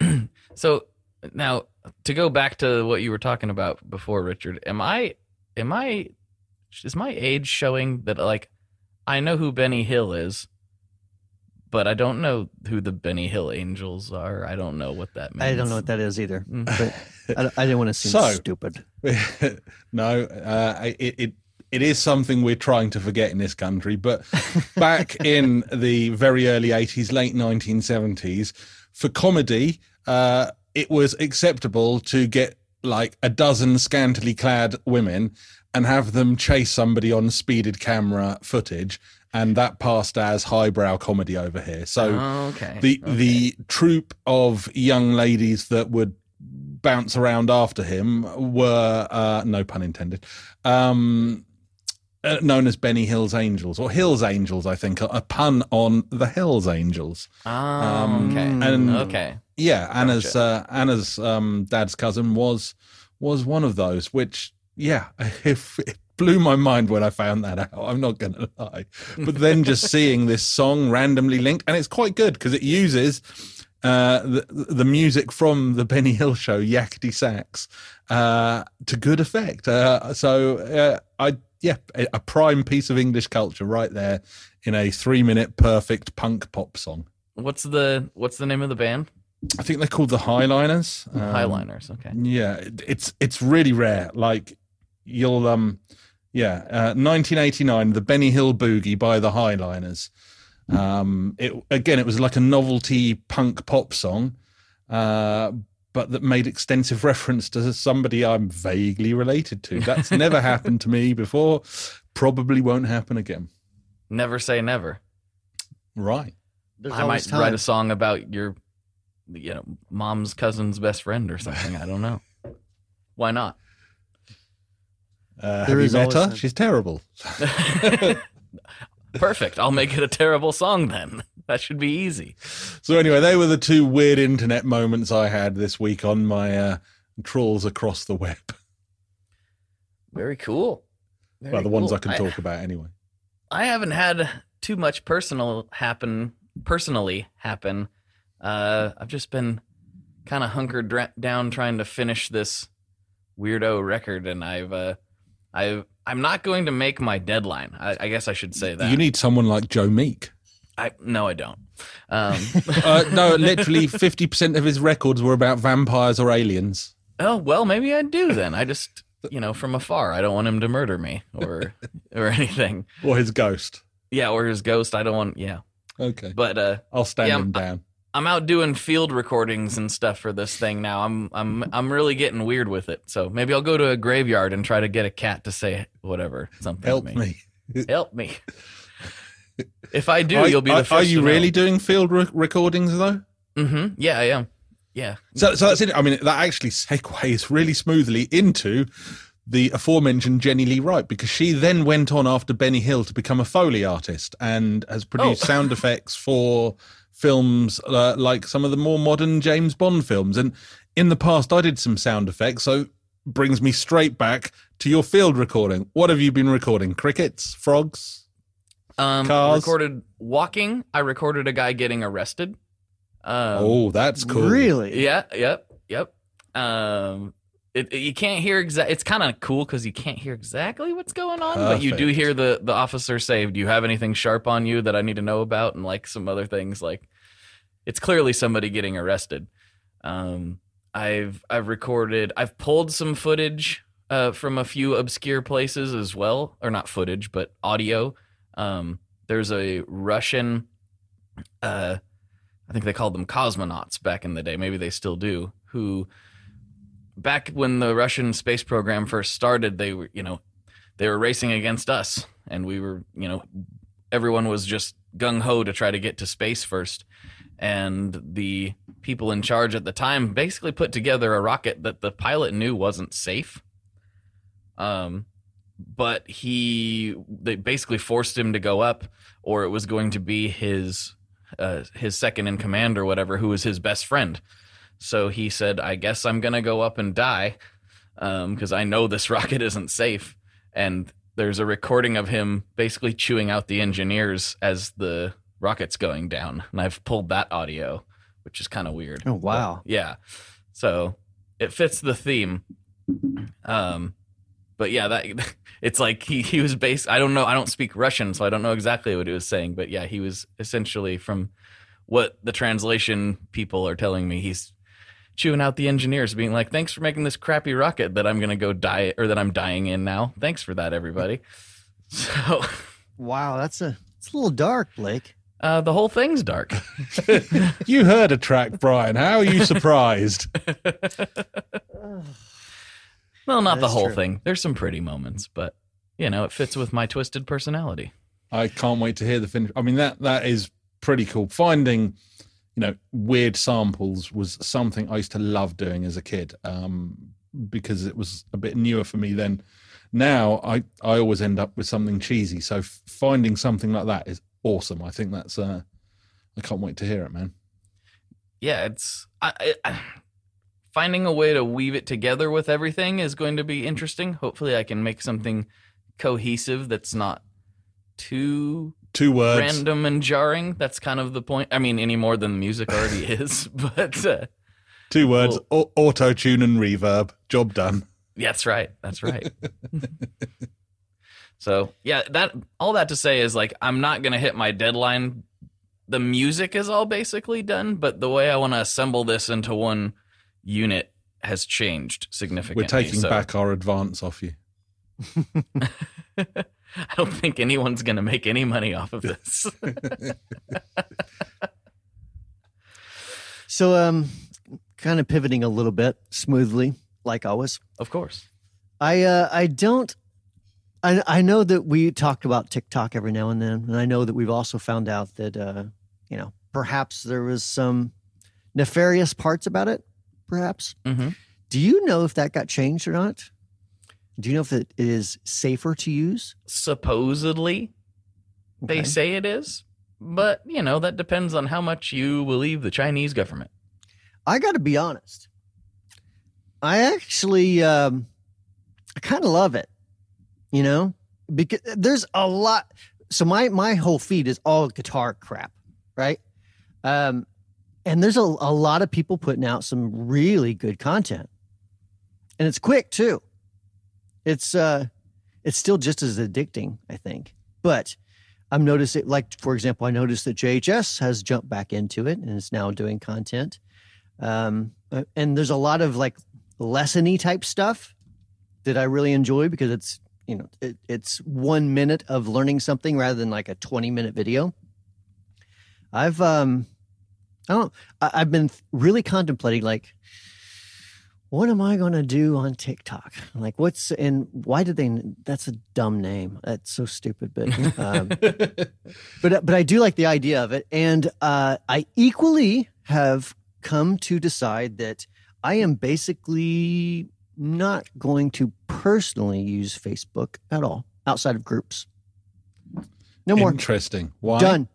[clears throat] So now to go back to what you were talking about before, Richard, am I am I is my age showing that like I know who Benny Hill is, but I don't know who the Benny Hill Angels are. I don't know what that means. I don't know what that is either. Mm. But [laughs] I, I didn't want to seem So- stupid. [laughs] no, uh, it, it it is something we're trying to forget in this country. But back [laughs] in the very early '80s, late 1970s, for comedy, uh, it was acceptable to get like a dozen scantily clad women and have them chase somebody on speeded camera footage, and that passed as highbrow comedy over here. So Oh, okay. the okay. the troop of young ladies that would bounce around after him were uh, no pun intended um uh, known as Benny Hill's Angels or Hill's Angels I think a, pun on the Hell's Angels Oh, um, okay. and- okay. yeah Anna's uh, Anna's um dad's cousin was was one of those which yeah [laughs] if it blew my mind when I found that out I'm not gonna lie but then just [laughs] seeing this song randomly linked and it's quite good because it uses uh, the the music from the Benny Hill show Yakety Sax uh, to good effect. Uh, so uh, I yeah, a, a prime piece of English culture right there in a three minute perfect punk pop song. What's the what's the name of the band? I think they're called the Highliners. Um, Highliners. Okay. Yeah, it- it's it's really rare. Like you'll um yeah, uh, 1989, the Benny Hill Boogie by the Highliners. Um, it again, it was like a novelty punk pop song, uh, but that made extensive reference to somebody I'm vaguely related to. That's never [laughs] happened to me before. Probably won't happen again. Never say never. Right. There's I always might write a song about your, you know, mom's cousin's best friend or something. I don't know. [laughs] Why not? Uh, There have you met her? time. She's terrible. [laughs] Perfect. I'll make it a terrible song then. That should be easy. So anyway, they were the two weird internet moments I had this week on my uh, trawls across the web. Very cool. Very well, the ones. I can talk about anyway. I haven't had too much personal happen personally happen. Uh, I've just been kind of hunkered dra- down trying to finish this weirdo record, and I've uh, I've I'm not going to make my deadline. I, I guess I should say that. You need someone like Joe Meek. I no, I don't. Um, [laughs] Uh, no, literally 50% of his records were about vampires or aliens. oh well, maybe I do [laughs] then. I just you know from afar, I don't want him to murder me or [laughs] or anything. Or his ghost. Yeah, or his ghost. I don't want. Yeah, Okay. but uh, I'll stand Yeah, him down. I'm out doing field recordings and stuff for this thing now. I'm I'm I'm really getting weird with it. So maybe I'll go to a graveyard and try to get a cat to say whatever something. to Help me. me. Help me. If I do, are, you'll be the are- first. Are you really doing field re- recordings though? Mm-hmm. Yeah, I am. Yeah. So, so that's it. I mean, that actually segues really smoothly into the aforementioned Jenny Lee Wright because she then went on after Benny Hill to become a Foley artist and has produced Oh. [laughs] sound effects for films uh, like some of the more modern James Bond films. And in the past, I did some sound effects. So brings me straight back to your field recording. What have you been recording? Crickets, frogs? Um, Cars. recorded walking. I recorded a guy getting arrested. Um, oh, that's cool. Really? Yeah. Yep. Yep. Um, it, it- you can't hear exact. It's kind of cool because you can't hear exactly what's going on, but you do hear the the officer say, "Do you have anything sharp on you that I need to know about?" And like some other things, like it's clearly somebody getting arrested. Um, I've I've recorded. I've pulled some footage uh, from a few obscure places as well, or not footage, but audio. Um, there's a Russian. Uh, I think they called them cosmonauts back in the day. Maybe they still do. Who, back when the Russian space program first started, they were, you know, they were racing against us, and we were, you know, everyone was just gung ho to try to get to space first. And the people in charge at the time basically put together a rocket that the pilot knew wasn't safe. Um, but he, they basically forced him to go up, or it was going to be his uh, his second in command or whatever, who was his best friend. So he said, "I guess I'm gonna go up and die because I know this [laughs] rocket isn't safe." And there's a recording of him basically chewing out the engineers as the rocket's going down, and I've pulled that audio, which is kind of weird. Oh, wow. But, yeah. So it fits the theme. Um, but yeah, that [laughs] it's like he, he was based. I don't know. I don't speak Russian, so I don't know exactly what he was saying. But yeah, he was essentially from what the translation people are telling me. He's chewing out the engineers, being like, "Thanks for making this crappy rocket that I'm gonna go die or that I'm dying in now. Thanks for that, everybody." [laughs] So Wow, that's a it's a little dark, Blake. uh, the whole thing's dark. [laughs] You heard a track, Brian. How are you surprised? Well, not the whole true. thing. There's some pretty moments, but you know, it fits with my twisted personality. I can't wait to hear the finish. I mean that that is pretty cool. Finding, you know, weird samples was something I used to love doing as a kid, um, because it was a bit newer for me then. Now I I always end up with something cheesy. So finding something like that is awesome. I think that's uh, I can't wait to hear it, man. yeah, it's I, I, finding a way to weave it together with everything is going to be interesting. Hopefully, I can make something cohesive that's not too Two words. random and jarring. That's kind of the point. I mean, any more than the music [laughs] already is, but uh, Two words. Auto tune and reverb. Job done. that's right. That's right. [laughs] so yeah, that all that to say is like I'm not gonna hit my deadline. The music is all basically done, but the way I want to assemble this into one unit has changed significantly. We're taking so- back our advance off you. [laughs] I don't think anyone's going to make any money off of this. [laughs] So, um, kind of pivoting a little bit smoothly, like always. of course. I uh, I don't. I I know that we talked about TikTok every now and then, and I know that we've also found out that uh, you know perhaps there was some nefarious parts about it. Perhaps. Mhm. Do you know if that got changed or not? Do you know if it is safer to use? Supposedly, they say it is, but you know that depends on how much you believe the Chinese government. I got to be honest. I actually, um, I kind of love it. You know, because there's a lot. So my my whole feed is all guitar crap, right? Um, and there's a, a lot of people putting out some really good content, and it's quick too. It's uh, it's still just as addicting, I think. But I'm noticing, like for example, I noticed that JHS has jumped back into it and is now doing content. Um, uh, and there's a lot of like lessony type stuff that I really enjoy because it's you know it, it's one minute of learning something rather than like a 20 minute video. I've um, I don't I, I've been really contemplating like what am I going to do on TikTok? Like, what's and why did they? That's a dumb name. That's so stupid. But um, [laughs] but but I do like the idea of it, and uh, I equally have come to decide that I am basically not going to personally use Facebook at all outside of groups. No more. Interesting. Why? Done.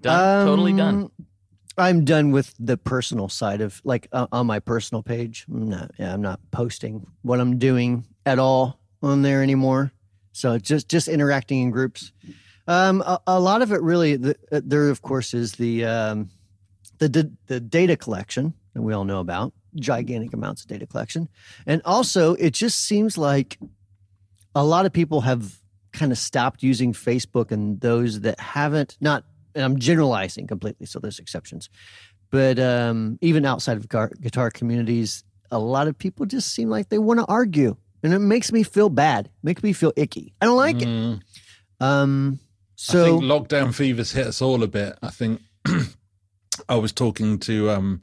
Done. totally done. Um, I'm done with the personal side of like uh, on my personal page. I'm not, yeah, I'm not posting what I'm doing at all on there anymore. So just just interacting in groups. Um, a, a lot of it really the, uh, there, of course, is the um, the the the data collection that we all know about, gigantic amounts of data collection, and also it just seems like a lot of people have kind of stopped using Facebook, and those that haven't, not, and I'm generalizing completely, so there's exceptions, but um, even outside of gar- guitar communities, a lot of people just seem like they want to argue, and it makes me feel bad, makes me feel icky. I don't like it. Mm. Um, I so think lockdown fever's hit us all a bit. I think [clears throat] I was talking to um,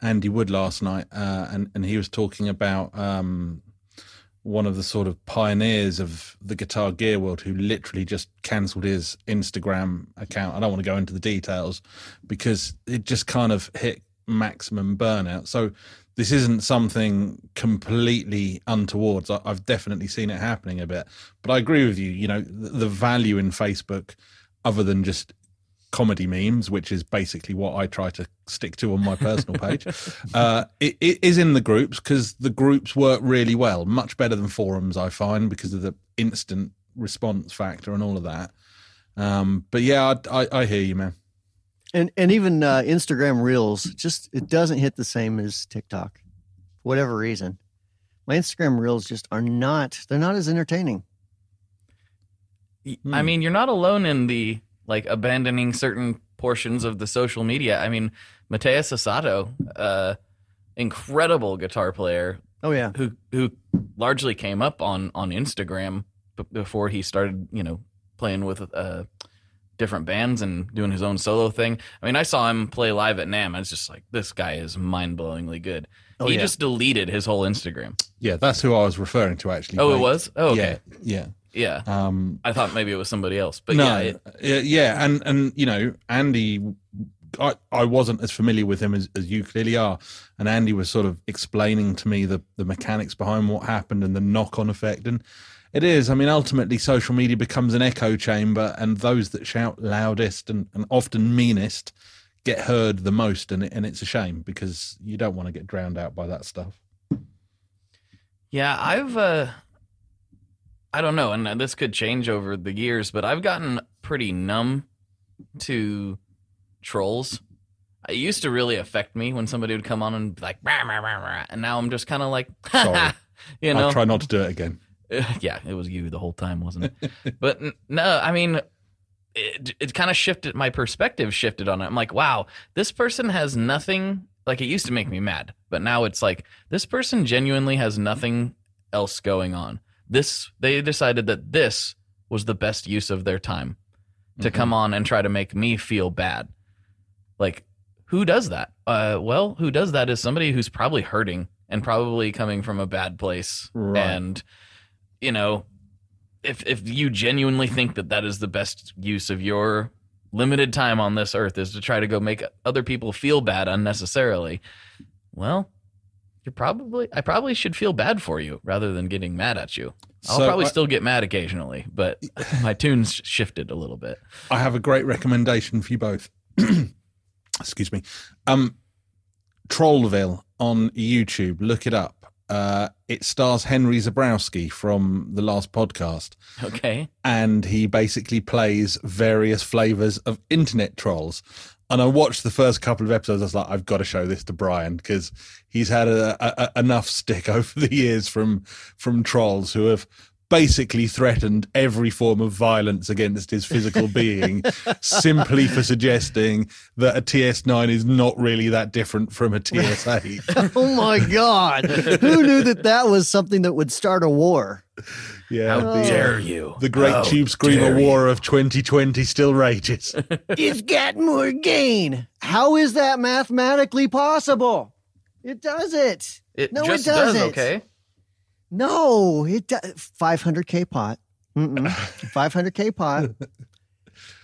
Andy Wood last night, uh, and and he was talking about um, one of the sort of pioneers of the guitar gear world who literally just cancelled his Instagram account. I don't want to go into the details because it just kind of hit maximum burnout. So this isn't something completely untowards. I've definitely seen it happening a bit, but I agree with you. You know, the value in Facebook, other than just comedy memes, which is basically what I try to stick to on my personal page, [laughs] uh, it, it is in the groups because the groups work really well, much better than forums. I find because of the instant response factor and all of that. Um, but yeah, I, I, I hear you, man. and and even uh, Instagram Reels just it doesn't hit the same as TikTok, for whatever reason. My Instagram Reels just are not. They're not as entertaining. I Hmm. mean, you're not alone in the like abandoning certain portions of the social media. I mean, Mateus Asato, uh, incredible guitar player Oh yeah, who who largely came up on on Instagram b- before he started, you know, playing with uh, different bands and doing his own solo thing. I mean, I saw him play live at NAMM. I was just like, this guy is mind blowingly good. Oh, he yeah. just deleted his whole Instagram. Yeah, that's who I was referring to actually. Oh, it was. Oh, okay. Yeah, Yeah. Yeah. Um, I thought maybe it was somebody else, but no, yeah, it, yeah, yeah, and and you know, Andy, I, I wasn't as familiar with him as, as you clearly are, and Andy was sort of explaining to me the the mechanics behind what happened and the knock on effect, and it is. I mean, ultimately, social media becomes an echo chamber, and those that shout loudest and, and often meanest get heard the most, and it, and it's a shame because you don't want to get drowned out by that stuff. Yeah, I've uh I don't know, and this could change over the years, but I've gotten pretty numb to trolls. It used to really affect me when somebody would come on and be like, rah, rah, rah, and now I'm just kind of like, [laughs] Sorry. [laughs] you know, I'll try not to do it again. [laughs] yeah, it was you the whole time, wasn't it? but n- no, I mean, it, it kind of shifted my perspective shifted on it. I'm like, wow, this person has nothing. Like it used to make me mad, but now it's like this person genuinely has nothing else going on. This they decided that this was the best use of their time to Mm-hmm. come on and try to make me feel bad. Like who does that? Uh, well, who does that is somebody who's probably hurting and probably coming from a bad place Right. and you know if if you genuinely think that that is the best use of your limited time on this earth is to try to go make other people feel bad unnecessarily well you're probably i probably should feel bad for you rather than getting mad at you i'll So probably I- still get mad occasionally but [laughs] my tunes shifted a little bit I have a great recommendation for you both. [clears throat] Excuse me. Um, Trollville on YouTube. Look it up. Uh, it stars Henry Zebrowski from the last podcast, okay and he basically plays various flavors of internet trolls. And I watched the first couple of episodes. I was like, I've got to show this to Brian because he's had a, a, enough stick [laughs] over the years from from trolls who have basically threatened every form of violence against his physical being simply for suggesting that a TS9 is not really that different from a TS8. [laughs] oh my god, who knew that that was something that would start a war? Yeah, how the, uh, dare you the Great How Tube Screamer. War of 2020 still rages. [laughs] it's got more gain. How is that mathematically possible? It does it. it No, it just does doesn't. okay No, it does. 500k pot. 500k [laughs] pot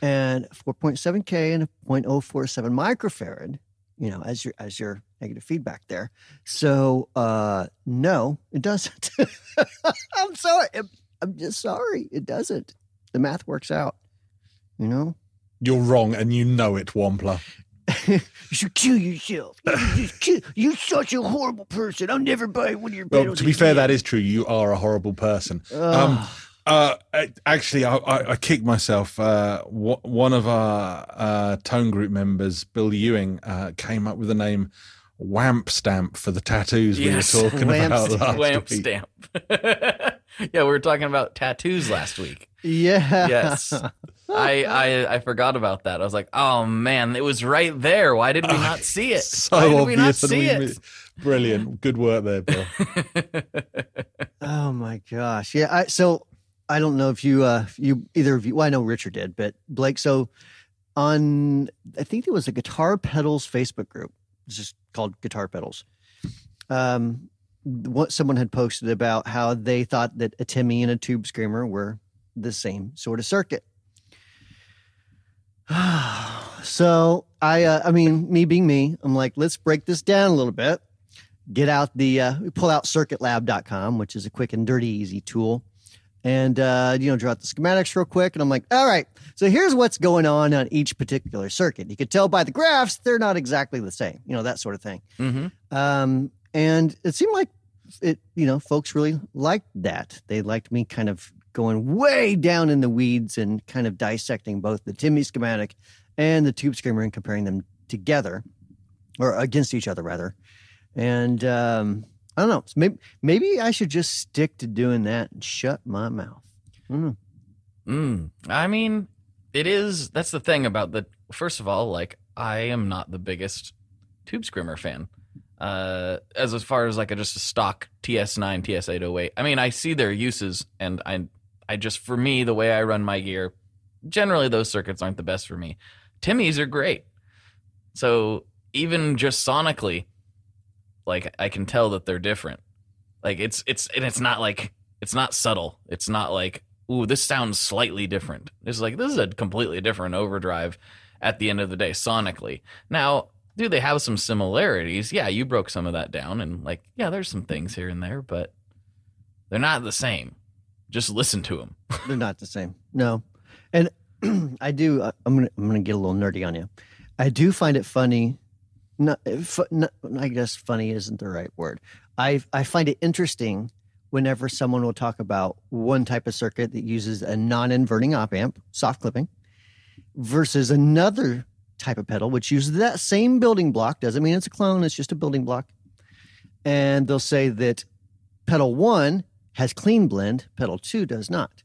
and 4.7k and a 0.047 microfarad. You know, as your as your negative feedback there. So, uh, no, it doesn't. [laughs] I'm sorry. I'm just sorry. It doesn't. The math works out. You know. You're wrong, and you know it, Wampler. You should kill yourself. You should just kill. You're such a horrible person. I'll never buy one of your Well, to be fair, again. that is true. You are a horrible person. Um, uh, actually, I, I, I kicked myself. Uh, one of our uh, tone group members, Bill Ewing, uh, came up with the name Wamp Stamp for the tattoos Yes. we were talking Wamp about Stamp. last Wamp week. stamp. [laughs] yeah, we were talking about tattoos last week. yeah. Yes. I, I I forgot about that. I was like, oh man, it was right there. Why did we not [laughs] see it? So Why did obvious. we not and see we it? mi- Brilliant. Good work there, Bill. [laughs] Oh my gosh. Yeah. I, so I don't know if you, uh, if you either of you, well, I know Richard did, but Blake, so on, I think it was a Guitar Pedals Facebook group. It's just called Guitar Pedals. Um, what someone had posted about how they thought that a Timmy and a Tube Screamer were the same sort of circuit. [sighs] so I, uh, I mean, me being me, I'm like, let's break this down a little bit. Get out the uh, pull out circuitlab.com which is a quick and dirty easy tool. And uh, you know draw out the schematics real quick and i'm like all right so here's what's going on on each particular circuit. You could tell by the graphs they're not exactly the same you know that sort of thing. Hmm um, and it seemed like it you know folks really liked that. They liked me kind of going way down in the weeds and kind of dissecting both the timmy schematic and the Tube Screamer and comparing them together or against each other rather. And um, I don't know. Maybe maybe I should just stick to doing that and shut my mouth. I don't. Mm, I mean, it is. That's the thing about the. First of all, like I am not the biggest Tube Screamer fan. Uh, as as far as like a, just a stock TS9, TS808. I mean, I see their uses, and I, I just for me the way I run my gear, generally those circuits aren't the best for me. Timmy's are great. So even just sonically, like I can tell that they're different. Like it's it's and it's not like it's not subtle. It's not like ooh this sounds slightly different. It's like this is a completely different overdrive at the end of the day sonically. Now, do they have some similarities? Yeah, you broke some of that down and like yeah, there's some things here and there, but they're not the same. Just listen to them. [laughs] They're not the same. No, and [clears throat] I do. uh, I'm gonna I'm gonna get a little nerdy on you. I do find it funny. Not, not, I guess funny isn't the right word. I I find it interesting whenever someone will talk about one type of circuit that uses a non-inverting op amp, soft clipping, versus another type of pedal which uses that same building block. Doesn't mean it's a clone. It's just a building block. And they'll say that pedal one has clean blend, pedal two does not.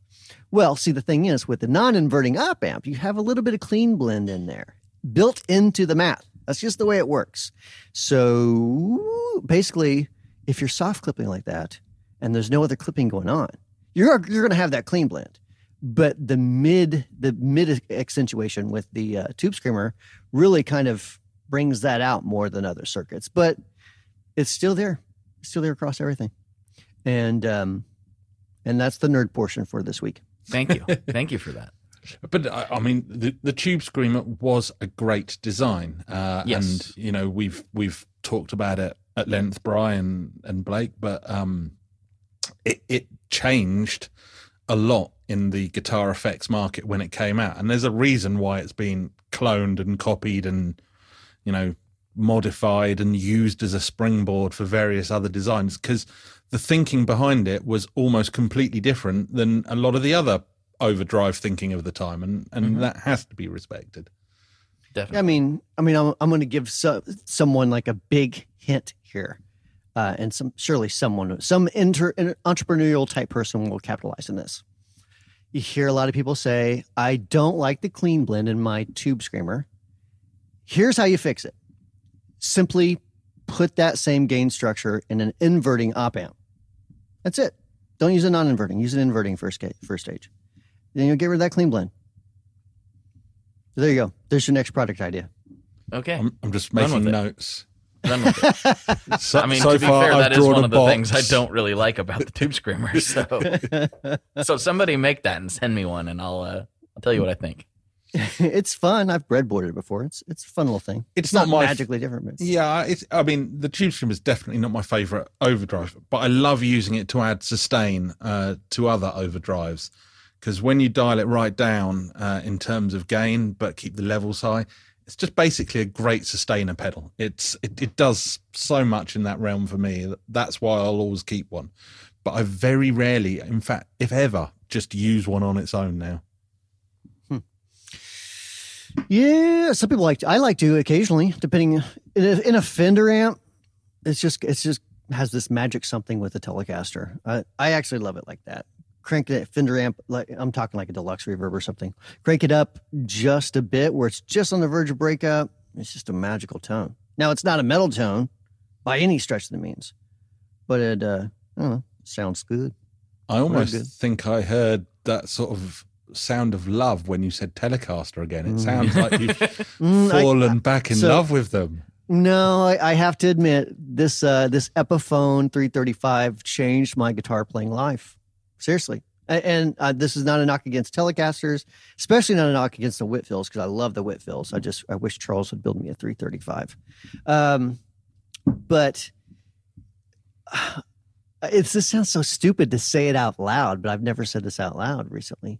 Well, see, the thing is, with the non inverting op amp, you have a little bit of clean blend in there built into the math. That's just the way it works. So basically, if you're soft clipping like that and there's no other clipping going on, you're, you're going to have that clean blend. But the mid the mid accentuation with the uh, tube screamer really kind of brings that out more than other circuits. But it's still there, it's still there across everything, and um, and that's the nerd portion for this week. Thank you. Thank you for that. [laughs] But I, I mean, the, the Tube Screamer was a great design, uh, Yes. and you know we've we've talked about it at length, Brian and Blake. But um, it it changed a lot in the guitar effects market when it came out, and there's a reason why it's been cloned and copied and you know modified and used as a springboard for various other designs because the thinking behind it was almost completely different than a lot of the other overdrive thinking of the time and and Mhm. that has to be respected Definitely. I mean, I mean, I'm, I'm going to give so, someone like a big hint here, uh, and some surely someone, some inter, an entrepreneurial type person will capitalize on this. You hear a lot of people say, "I don't like the clean blend in my tube screamer." Here's how you fix it: simply put that same gain structure in an inverting op amp. That's it. Don't use a non-inverting. Use an inverting first ga- first stage. Then you'll get rid of that clean blend. There you go. There's your next product idea. okay. i'm, I'm just Run making with notes Done with it. [laughs] so, I mean, so to be far, fair, I've that is one of the box. things I don't really like about the tube screamer. So, [laughs] so somebody make that and send me one, and I'll uh, I'll tell you what I think. [laughs] it's fun. I've breadboarded it before. It's it's a fun little thing. It's not my f- magically different. It's- Yeah, it's, I mean, the Tube Screamer is definitely not my favorite overdrive, but I love using it to add sustain uh, to other overdrives. Because when you dial it right down uh, in terms of gain, but keep the levels high, it's just basically a great sustainer pedal. It's it, it does so much in that realm for me. That's why I'll always keep one. But I very rarely, in fact, if ever, just use one on its own now. Yeah, some people like. I like to occasionally, depending in a, in a Fender amp. It's just it's just has this magic something with the Telecaster. I I actually love it like that. Crank it Fender amp like I'm talking like a deluxe reverb or something. Crank it up just a bit where it's just on the verge of breakup. It's just a magical tone. Now it's not a metal tone by any stretch of the means, but it uh, I don't know, sounds good. I almost good. think I heard that sort of sound of love when you said Telecaster again. It sounds [laughs] like you've Mm, I- fallen back in so- love with them. No, I, I have to admit this uh, this Epiphone 335 changed my guitar playing life. Seriously, A- and uh, this is not a knock against Telecasters, especially not a knock against the Whitfields because I love the Whitfields. I just I wish Charles would build me a 335. Um, but uh, [sighs] it's this sounds so stupid to say it out loud, but I've never said this out loud recently.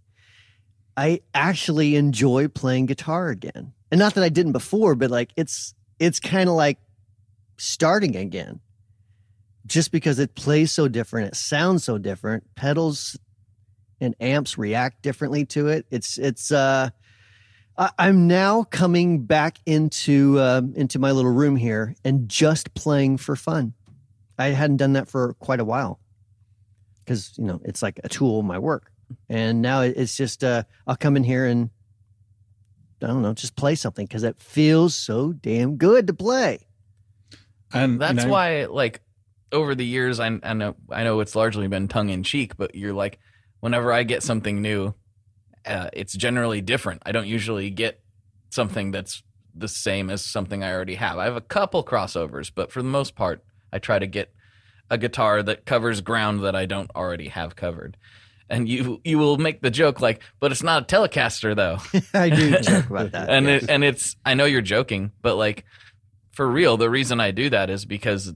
I actually enjoy playing guitar again. And not that I didn't before, but like it's it's kind of like starting again. Just because it plays so different, it sounds so different, pedals and amps react differently to it. It's it's uh I'm now coming back into um, into my little room here and just playing for fun. I hadn't done that for quite a while because you know it's like a tool in my work, and now it's just uh, I'll come in here and I don't know, just play something because it feels so damn good to play. And That's you know, why, like, over the years, I, I know I know it's largely been tongue in cheek, but you're like, whenever I get something new, uh, it's generally different. I don't usually get something that's the same as something I already have. I have a couple crossovers, but for the most part, I try to get a guitar that covers ground that I don't already have covered. And you you will make the joke like, but it's not a Telecaster though [laughs] I do [laughs] joke about that. and yes. it, and it's I know you're joking, but like for real, the reason I do that is because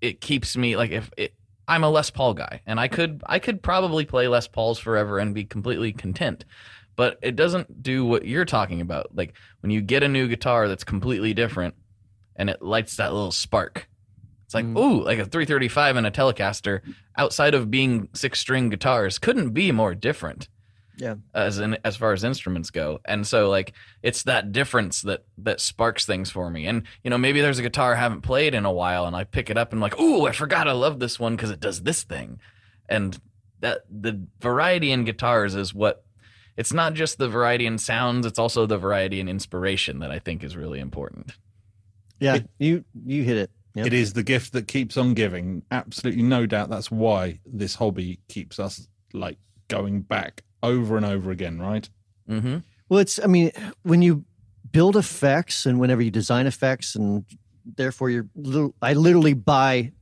it keeps me like if it, I'm a Les Paul guy, and I could I could probably play Les Pauls forever and be completely content, but it doesn't do what you're talking about. Like when you get a new guitar that's completely different, and it lights that little spark. It's like, Mm. ooh, like a 335 and a Telecaster, outside of being six string guitars, couldn't be more different yeah. as in as far as instruments go and so like it's that difference that that sparks things for me and you know maybe there's a guitar i haven't played in a while and i pick it up and I'm like oh i forgot i love this one because it does this thing and that the variety in guitars is what it's not just the variety in sounds it's also the variety in inspiration that i think is really important Yeah, you you hit it. Yep. It is the gift that keeps on giving. Absolutely no doubt that's why this hobby keeps us like going back over and over again, right? mm-hmm Well, it's I mean, when you build effects and whenever you design effects, and therefore you're little, I literally buy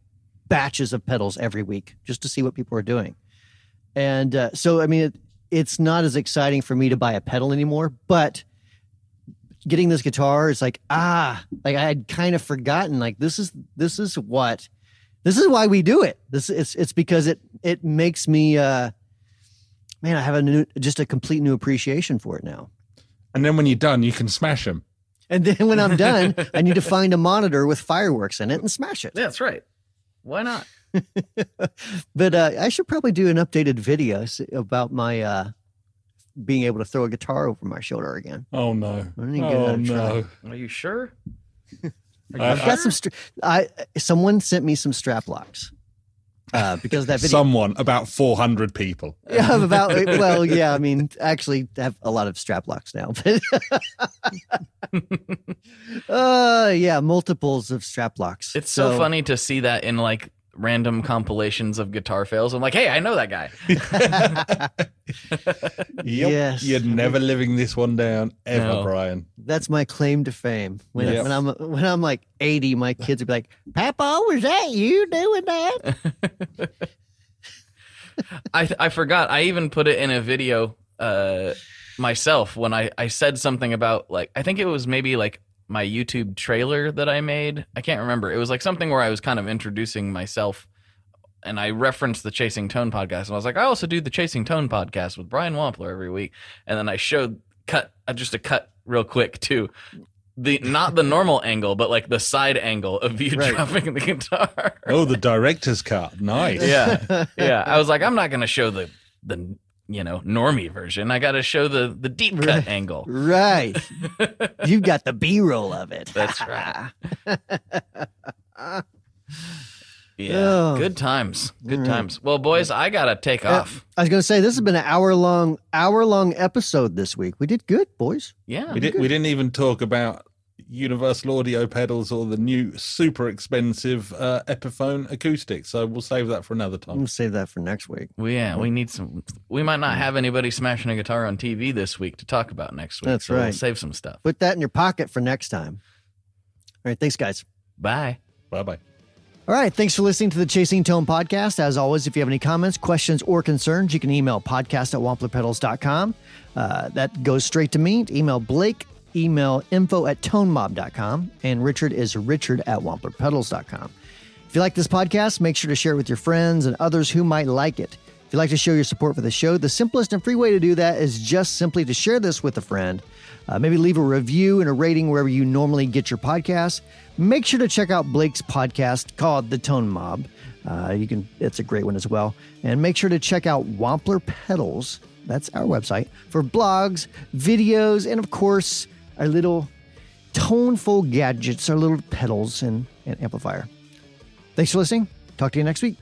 batches of pedals every week just to see what people are doing, and uh, so I mean, it, it's not as exciting for me to buy a pedal anymore, but getting this guitar is like ah like i had kind of forgotten like this is this is what this is why we do it. This it's it's because it it makes me uh man i have a new just a complete new appreciation for it now. And then when you're done, you can smash them. and then when i'm done [laughs] i need to find a monitor with fireworks in it and smash it. Yeah that's right. Why not? [laughs] But uh i should probably do an updated video about my uh being able to throw a guitar over my shoulder again Oh no! I didn't get Oh that try. no! are you sure [laughs] Are you I- I've got some. Stra- I someone sent me some strap locks uh, [laughs] because that video. Someone, about 400 people. [laughs] yeah, about well, yeah. I mean, actually, I have a lot of strap locks now, but uh, yeah, multiples of strap locks. It's so, funny to see that in like random compilations of guitar fails. I'm like, hey, I know that guy. [laughs] Yep. Yes. You're never living this one down ever, No. Brian. That's my claim to fame. When, Yes. when I'm when I'm like 80, my kids will be like, "Papa, was that you doing that?" [laughs] I I forgot. I even put it in a video uh, myself when I I said something about like I think it was maybe like my YouTube trailer that I made. I can't remember. It was like something where I was kind of introducing myself. And I referenced the Chasing Tone podcast, and I was like, I also do the Chasing Tone podcast with Brian Wampler every week. And then I showed cut uh, just a cut real quick too, the not the normal [laughs] angle, but like the side angle of you Right. dropping the guitar. Oh, the director's cut. Nice. Yeah, yeah. I was like, I'm not going to show the the you know normie version. I got to show the the deep cut Right. angle. right. [laughs] You've got the B-roll of it. That's right. [laughs] Yeah, Oh. good times, good All right. times. Well, boys, I gotta take Yeah. off. I was going to say this has been an hour long hour long episode this week. We did good, boys. Yeah, We, did, we didn't even talk about Universal Audio pedals or the new super expensive uh, Epiphone acoustic. So we'll save that for another time. We'll save that for next week. we, yeah, we need some. We might not have anybody smashing a guitar on TV this week to talk about next week. That's so We'll right. save some stuff. Put that in your pocket for next time. All right, thanks, guys. Bye. Bye bye. All right, thanks for listening to the Chasing Tone podcast. As always, if you have any comments, questions, or concerns, you can email podcast at wamplerpedals.com. Uh, that goes straight to me. Email Blake, email info at tonemob.com, and Richard is richard at wamplerpedals.com. If you like this podcast, make sure to share it with your friends and others who might like it. If you'd like to show your support for the show, the simplest and free way to do that is just simply to share this with a friend. Uh, maybe leave a review and a rating wherever you normally get your podcasts. Make sure to check out Blake's podcast called The Tone Mob. Uh, you can; it's a great one as well. And make sure to check out Wampler Pedals That's our website for blogs, videos, and of course, our little toneful gadgets, our little pedals and, and amplifier. Thanks for listening. Talk to you next week.